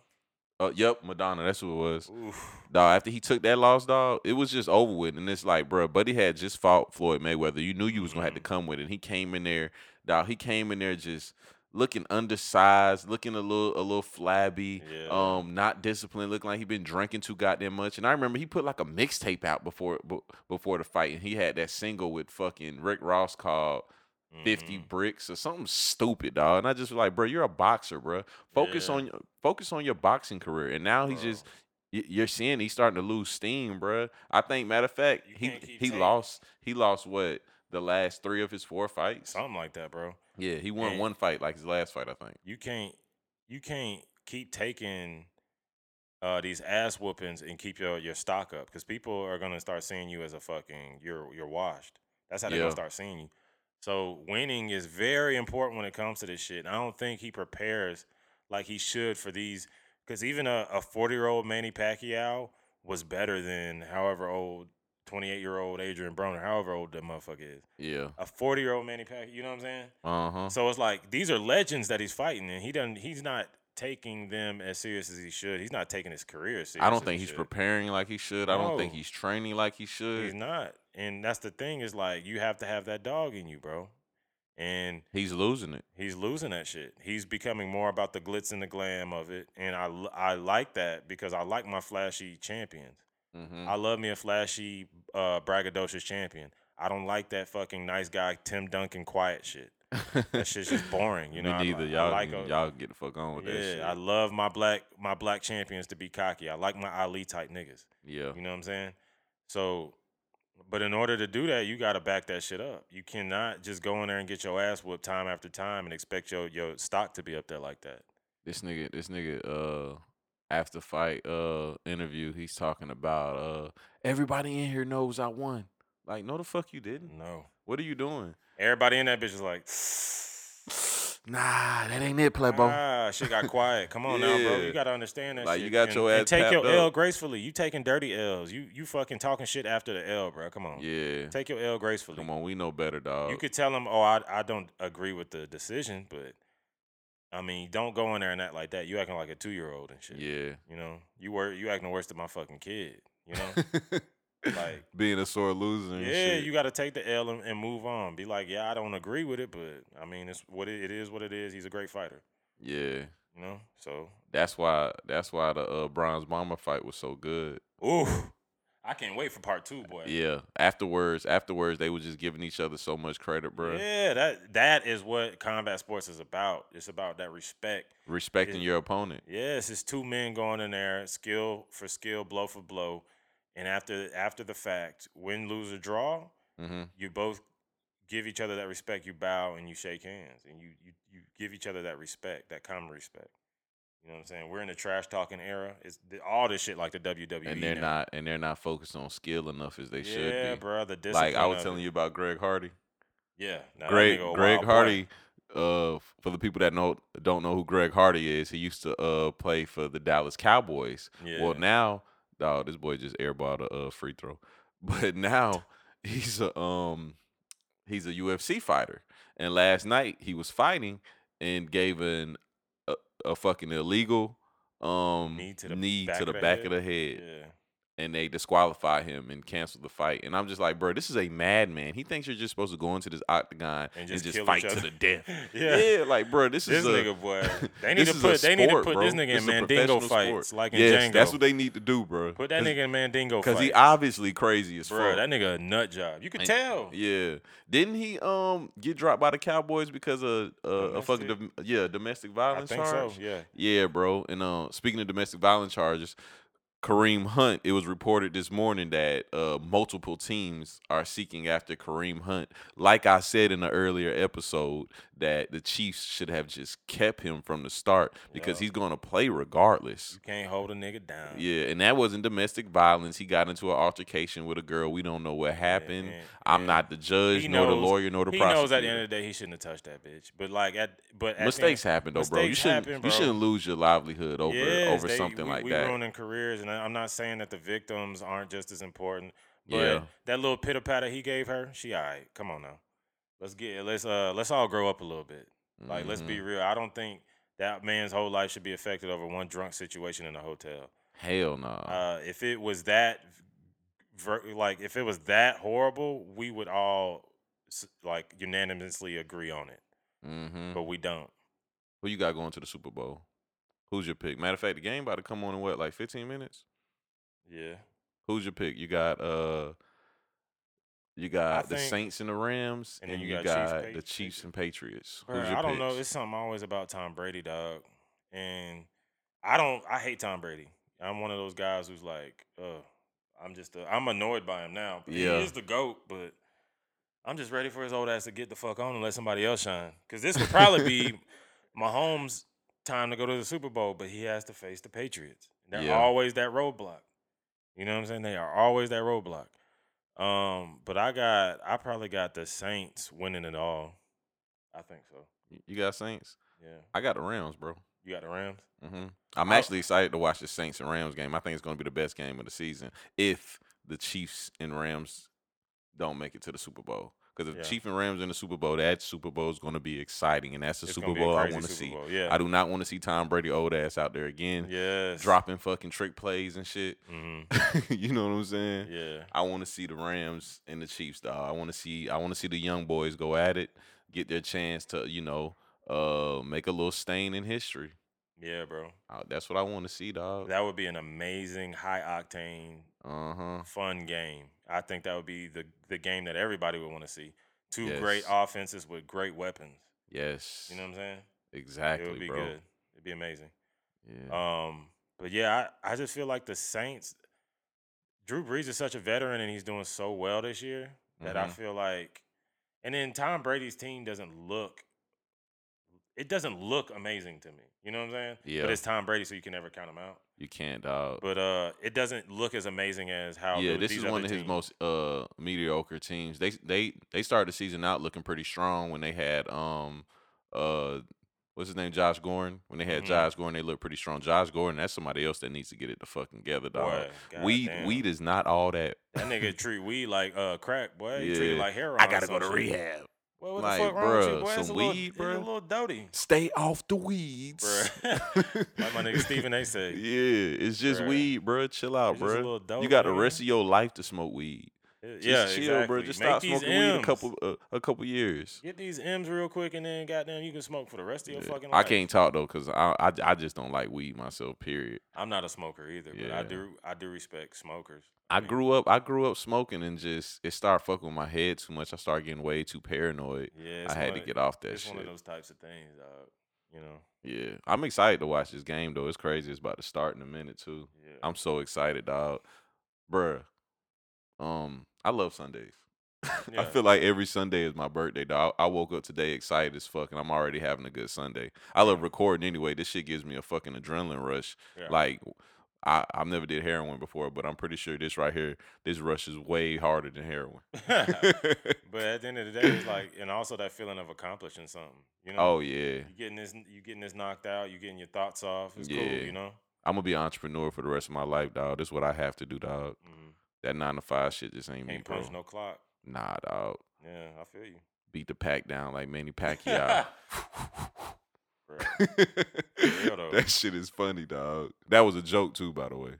Uh, yep, Maidana. That's who it was. Oof. Dog, after he took that loss, dog, it was just over with. And it's like, bro, Buddy had just fought Floyd Mayweather. You knew you was gonna have to Mhm. come with it. And he came in there, dog. He came in there just looking undersized, looking a little a little flabby, Yeah. um, not disciplined, looking like he been drinking too goddamn much. And I remember he put like a mixtape out before bu- before the fight, and he had that single with fucking Rick Ross called 50 Mhm. bricks or something stupid, dog. And I just was like, bro, you're a boxer, bro. Focus Yeah. on your focus on your boxing career. And now he's Bro. just you're seeing he's starting to lose steam, bro. I think matter of fact, You he he taking- lost he lost what the last three of his four fights. Something like that, bro. Yeah, he won And- one fight like his last fight, I think. You can't. You can't keep taking uh, these ass whoopings and keep your, your stock up because people are gonna start seeing you as a fucking you're you're washed. That's how they're Yeah. gonna start seeing you. So winning is very important when it comes to this shit. And I don't think he prepares like he should for these because even a, a 40 year old Manny Pacquiao was better than however old 28 year old Adrien Broner, however old that motherfucker is. Yeah. A 40 year old Manny Pacquiao, you know what I'm saying? Uh-huh. So it's like these are legends that he's fighting, and he doesn't. He's not taking them as serious as he should. He's not taking his career serious. I don't think he he's should. preparing like he should. I don't think he's training like he should. He's not, and that's the thing. Is like you have to have that dog in you, bro. And He's losing it. he's losing that shit. He's becoming more about the glitz and the glam of it, and I I like that because I like my flashy champions. Hmm I love me a flashy, uh, braggadocious champion. I don't like that fucking nice guy Tim Duncan quiet shit. That shit's just boring, you know. Me neither. I Y'all, like a- y'all get the fuck on with that shit. Yeah, I love my black my black champions to be cocky. I like my Ali type niggas. yeah. You know what I'm saying? So, but in order to do that, you got to back that shit up. You cannot just go in there and get your ass whooped time after time and expect your your stock to be up there like that. this nigga this nigga uh after fight uh interview he's talking about uh everybody in here knows I won. Like no the fuck you didn't. No, What are you doing? everybody in that bitch is like, Nah, that ain't it, Playboy. ah, shit got quiet. Come on now, bro. You got to understand that. Like, shit. you got and, your and ass take your tapped L gracefully. You taking dirty L's. You you fucking talking shit after the L, bro. Come on, yeah. take your L gracefully. Come on, we know better, dog. You could tell them, "Oh, I I don't agree with the decision," but I mean, don't go in there and act like that. You acting like a two year old and shit. yeah. You know, you were you acting worse than my fucking kid. You know, like being a sore loser. And yeah, you got to take the L and, and move on. Be like, yeah, I don't agree with it, but I mean, it's what it, it is. What it is. He's a great fighter. Yeah. You know, so That's why. That's why the uh, Bronze Bomber fight was so good. ooh, I can't wait for part two, boy. Yeah. Afterwards, afterwards, they were just giving each other so much credit, bro. Yeah, that that is what combat sports is about. It's about that respect. Respecting Yeah. your opponent. Yes, it's two men going in there, skill for skill, blow for blow, and after after the fact, win, lose, or draw, Mm-hmm. you both give each other that respect. You bow and you shake hands, and you you you give each other that respect, that common respect. You know what I'm saying? We're in the trash talking era. It's th- all this shit like the WWE. And they're now. not. And they're not focused on skill enough as they should be. yeah, bro. The. Like I was telling you about Greg Hardy. Yeah, nah, Greg Greg. Hardy. Uh, for the people that know don't know who Greg Hardy is, he used to uh play for the Dallas Cowboys. Yeah. Well, now, dog, this boy just airballed a uh, free throw, but now he's a um he's a UFC fighter, and last night he was fighting and gave an a, fucking illegal um Knee to the knee back to of the the back head? of the head Yeah. And they disqualify him and cancel the fight. And I'm just like, bro, this is a madman. He thinks you're just supposed to go into this octagon and And just, just fight to the death. Yeah. yeah, like, bro, this, This is a, nigga boy. They need to put they need to put bro. this nigga This in Mandingo fights sport. like in yes, Django. that's what they need to do, bro. put that nigga in Mandingo because he obviously crazy as Bro, fuck. that nigga a nut job. You can And- tell. Yeah, didn't he um get dropped by the Cowboys because of uh, a fucking dom- yeah domestic violence charge? so. Yeah. Yeah, bro. And uh, speaking of domestic violence charges, Kareem Hunt, it was reported this morning that uh, multiple teams are seeking after Kareem Hunt. Like I said in the earlier episode, that the Chiefs should have just kept him from the start because Yeah. he's going to play regardless. You can't hold a nigga down. Yeah, and that wasn't domestic violence. He got into an altercation with a girl. We don't know what happened. and- I'm not the judge, he nor the lawyer, nor the he prosecutor. He knows at the end of the day he shouldn't have touched that bitch. But like at but at Mistakes end, happen though, bro. You shouldn't happen, you shouldn't lose your livelihood over Yes, over they- something we, like we that. ruining careers, and I'm not saying that the victims aren't just as important. But Yeah. that little pitter patter he gave her, she all right. Come on now, let's get let's uh let's all grow up a little bit. Like let's be Mhm. real. I don't think that man's whole life should be affected over one drunk situation in a hotel. hell no. Uh, if it was that, ver- like if it was that horrible, we would all like unanimously agree on it. mm-hmm. But we don't. Who you got going to the Super Bowl? Who's your pick? Matter of fact, the game about to come on in what, like 15 minutes? Yeah. Who's your pick? You got uh you got the think- Saints and the Rams, and then you got, Chiefs, the Chiefs and Patriots. Bruh, Who's your I don't know. picks? It's something always about Tom Brady, dog. And I don't. I hate Tom Brady. I'm one of those guys who's like, uh, I'm just. I'm annoyed by him now. Yeah. He is the goat, but I'm just ready for his old ass to get the fuck on and let somebody else shine. Because this would probably be Mahomes' time to go to the Super Bowl, but he has to face the Patriots. They're Yeah. always that roadblock. You know what I'm saying? They are always that roadblock. Um, but I got. I probably got the Saints winning it all. I think so. You got Saints? Yeah. I got the Rams, bro. You got the Rams? Mm-hmm. I'm actually excited to watch the Saints and Rams game. I think it's going to be the best game of the season if the Chiefs and Rams don't make it to the Super Bowl. Because if Yeah. Chiefs and Rams in the Super Bowl, that Super Bowl is going to be exciting, and that's the It's Super gonna be a Bowl I want to see. Bowl, Yeah. I do not want to see Tom Brady old ass out there again, yes. dropping fucking trick plays and shit. hmm you know what I'm saying? Yeah. I want to see the Rams and the Chiefs, dog. I want to see I want to see the young boys go at it, get their chance to, you know, uh make a little stain in history. Yeah, bro. Uh, that's what I want to see, dog. That would be an amazing, high octane, Uh-huh. fun game. I think that would be the the game that everybody would want to see. Two great offenses with great weapons. Yes. You know what I'm saying? exactly, it would be bro. good. It'd be amazing. Yeah. Um, but yeah, I, I just feel like the Saints. Drew Brees is such a veteran, and he's doing so well this year that I Mhm. feel like, and then Tom Brady's team doesn't look. It doesn't look amazing to me. You know what I'm saying? Yeah. But it's Tom Brady, so you can never count him out. you can't, dog. But uh, it doesn't look as amazing as how. yeah, this is one of his teams- most uh mediocre teams. They they they started the season out looking pretty strong when they had um uh what's his name Josh Gordon. When they had Mhm. Josh Gordon, they looked pretty strong. Josh Gordon, that's somebody else that needs to get it the fucking together, dog. Boy, weed goddamn. weed is not all that. That nigga treat weed like uh crack, boy. He treat it Yeah. like heroin. I gotta go to shit. rehab. Boy, what Like, the fuck wrong with you, boy? Some little, weed, it's a little doty. Stay off the weeds. Bruh. like my nigga Stephen A. say. Yeah, it's just Bruh. weed, bro. Chill out, It's just a bro. You got the rest of your life to smoke weed. Just yeah, chill, exactly. bro. Just Make stop smoking weed a couple uh, a couple years. Get these M's real quick, and then goddamn, you can smoke for the rest of your Yeah. fucking life. I can't talk though, cause I, I I just don't like weed myself. Period. I'm not a smoker either, but I do I do respect smokers. I mean, grew up I grew up smoking and just it started fucking with my head too much. I started getting way too paranoid. Yeah, I had one to get off that It's shit. one of those types of things, dog. You know. Yeah, I'm excited to watch this game though. It's crazy. It's about to start in a minute too. Yeah. I'm so excited, dog. Bruh. Um, I love Sundays. I feel like every Sunday is my birthday, dog. I I woke up today excited as fuck, and I'm already having a good Sunday. I love recording anyway. This shit gives me a fucking adrenaline rush. Yeah. Like, I I've never did heroin before, but I'm pretty sure this right here, this rush is way harder than heroin. but at the end of the day, it's like, and also that feeling of accomplishing something. You know, oh yeah, you getting this, you getting this knocked out, you getting your thoughts off. It's cool, Yeah. you know. I'm gonna be an entrepreneur for the rest of my life, dog. This is what I have to do, dog. Mm, That nine to five shit just ain't me, can't bro. no clock. Nah, dog. Yeah, I feel you. Beat the pack down like Manny Pacquiao. Bro. real, though. that shit is funny, dog. That was a joke too, by the way.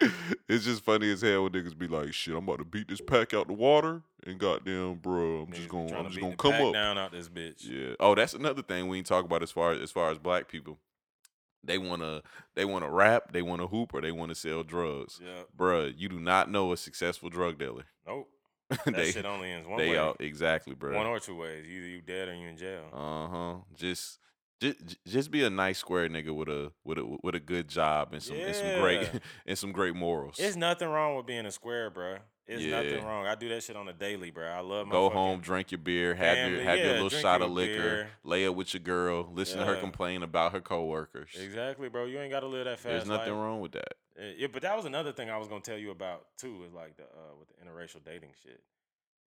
it's just funny as hell when niggas be like, "Shit, I'm about to beat this pack out the water," and goddamn, bro, I'm Niggas just gonna, I'm just gonna come up. down out this bitch. Yeah. Oh, that's another thing we ain't talk about as far as as far as black people. They wanna they wanna rap, they wanna hoop, or they wanna sell drugs. Yeah. Bruh, you do not know a successful drug dealer. Nope. That they shit only ends one they way. exactly, bro. One or two ways. Either you dead or you in jail. Uh huh. Just, just, just be a nice square nigga with a with a with a good job and some and some great and some great morals. It's nothing wrong with being a square, bro. It's nothing wrong. I do that shit on the daily, bro. I love my Go home, drink your beer, have your family, have your little shot your of liquor, beer. lay up with your girl, listen to her complain about her coworkers. Exactly, bro. You ain't got to live that fast. There's nothing life. wrong with that. Uh, Yeah, but that was another thing I was gonna tell you about too. Is like the uh, with the interracial dating shit.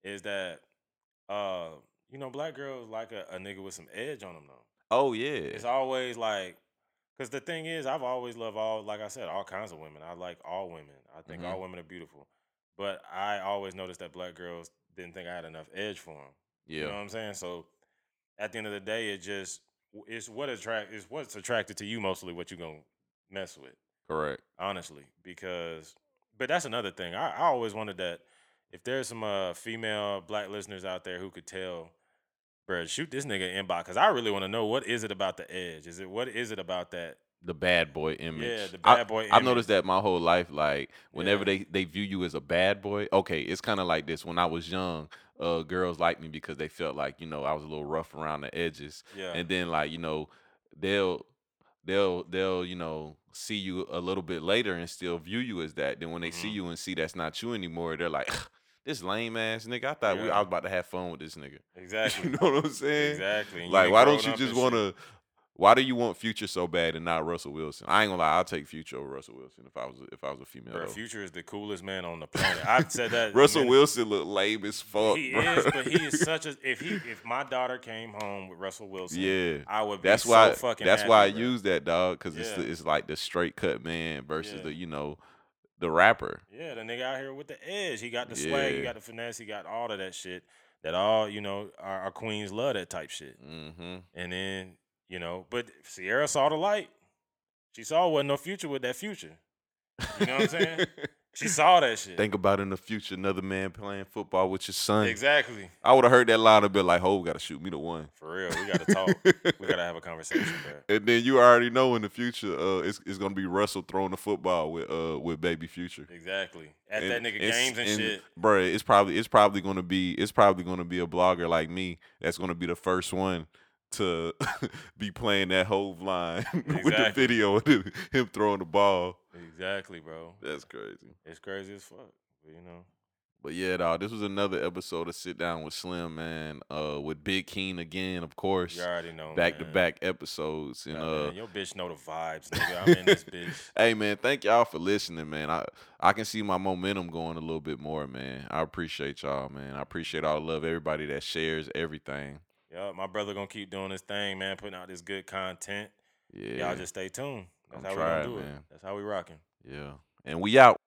Is that uh you know black girls like a, a nigga with some edge on them though. Oh yeah. It's always like, cause the thing is, I've always loved all, like I said, all kinds of women. I like all women. I think Mhm. all women are beautiful. But I always noticed that black girls didn't think I had enough edge for them. Yeah. You know what I'm saying? So at the end of the day, it just it's what attract is what's attracted to you mostly what you're gonna mess with Correct. honestly, because but that's another thing. I, I always wanted that if there's some uh, female black listeners out there who could tell, bro, shoot this nigga inbox because I really want to know what is it about the edge? Is it what is it about that? The bad boy image. Yeah, the I- bad boy. I've noticed that my whole life. Like whenever Yeah. they they view you as a bad boy, okay, it's kind of like this. When I was young, uh, girls liked me because they felt like you know I was a little rough around the edges, Yeah, and then like you know they'll they'll they'll you know see you a little bit later and still view you as that. Then when they see Mhm. you and see that's not you anymore, they're like. This lame ass nigga. I thought we, I was about to have fun with this nigga. exactly, You know what I'm saying? exactly. Like, why don't you just want to? Why do you want Future so bad and not Russell Wilson? I ain't gonna lie, I'll take Future over Russell Wilson if I was if I was a female. Bro. Future is the coolest man on the planet. I've said that. Russell many- Wilson look lame as fuck. He bro. is, but he is such a. If he, if my daughter came home with Russell Wilson, yeah. I would. Be That's so why. fucking. That's why I bro. use that dog because it's the, it's like the straight cut man versus Yeah. the you know the rapper. Yeah, the nigga out here with the edge. He got the swag, he got the finesse, he got all of that shit. That all, you know, our, our queens love that type shit. Mm-hmm. And then, you know, but Ciara saw the light. She saw wasn't no future with that future. You know what I'm saying? She saw that shit. Think about in the future another man playing football with your son. exactly. I would have heard that line and been like, "Ho, gotta shoot me the one." For real. We gotta talk. we gotta have a conversation, bro. And then you already know in the future, uh, it's, it's gonna be Russell throwing the football with uh with baby Future. Exactly. At And that nigga it's- games and, shit. Bruh, it's probably it's probably gonna be it's probably gonna be a blogger like me that's gonna be the first one to be playing that Hove line with the video of him- throwing the ball. Exactly, bro. That's crazy. It's crazy as fuck. But, you know. But yeah, dog, this was another episode of Sit Down with Slim, man. Uh, with Big Keen again, of course. You already know. Back to back episodes, and Nah, uh, man, your bitch know the vibes, nigga. I'm in this bitch. Hey man, thank y'all for listening, man. I I can see my momentum going a little bit more, man. I appreciate y'all, man. I appreciate all the love, everybody that shares everything. Yeah, my brother gonna keep doing his thing, man, putting out this good content. Yeah, Y'all just stay tuned. That's I'm how we gonna do man. it. That's how we rocking. yeah. And we out.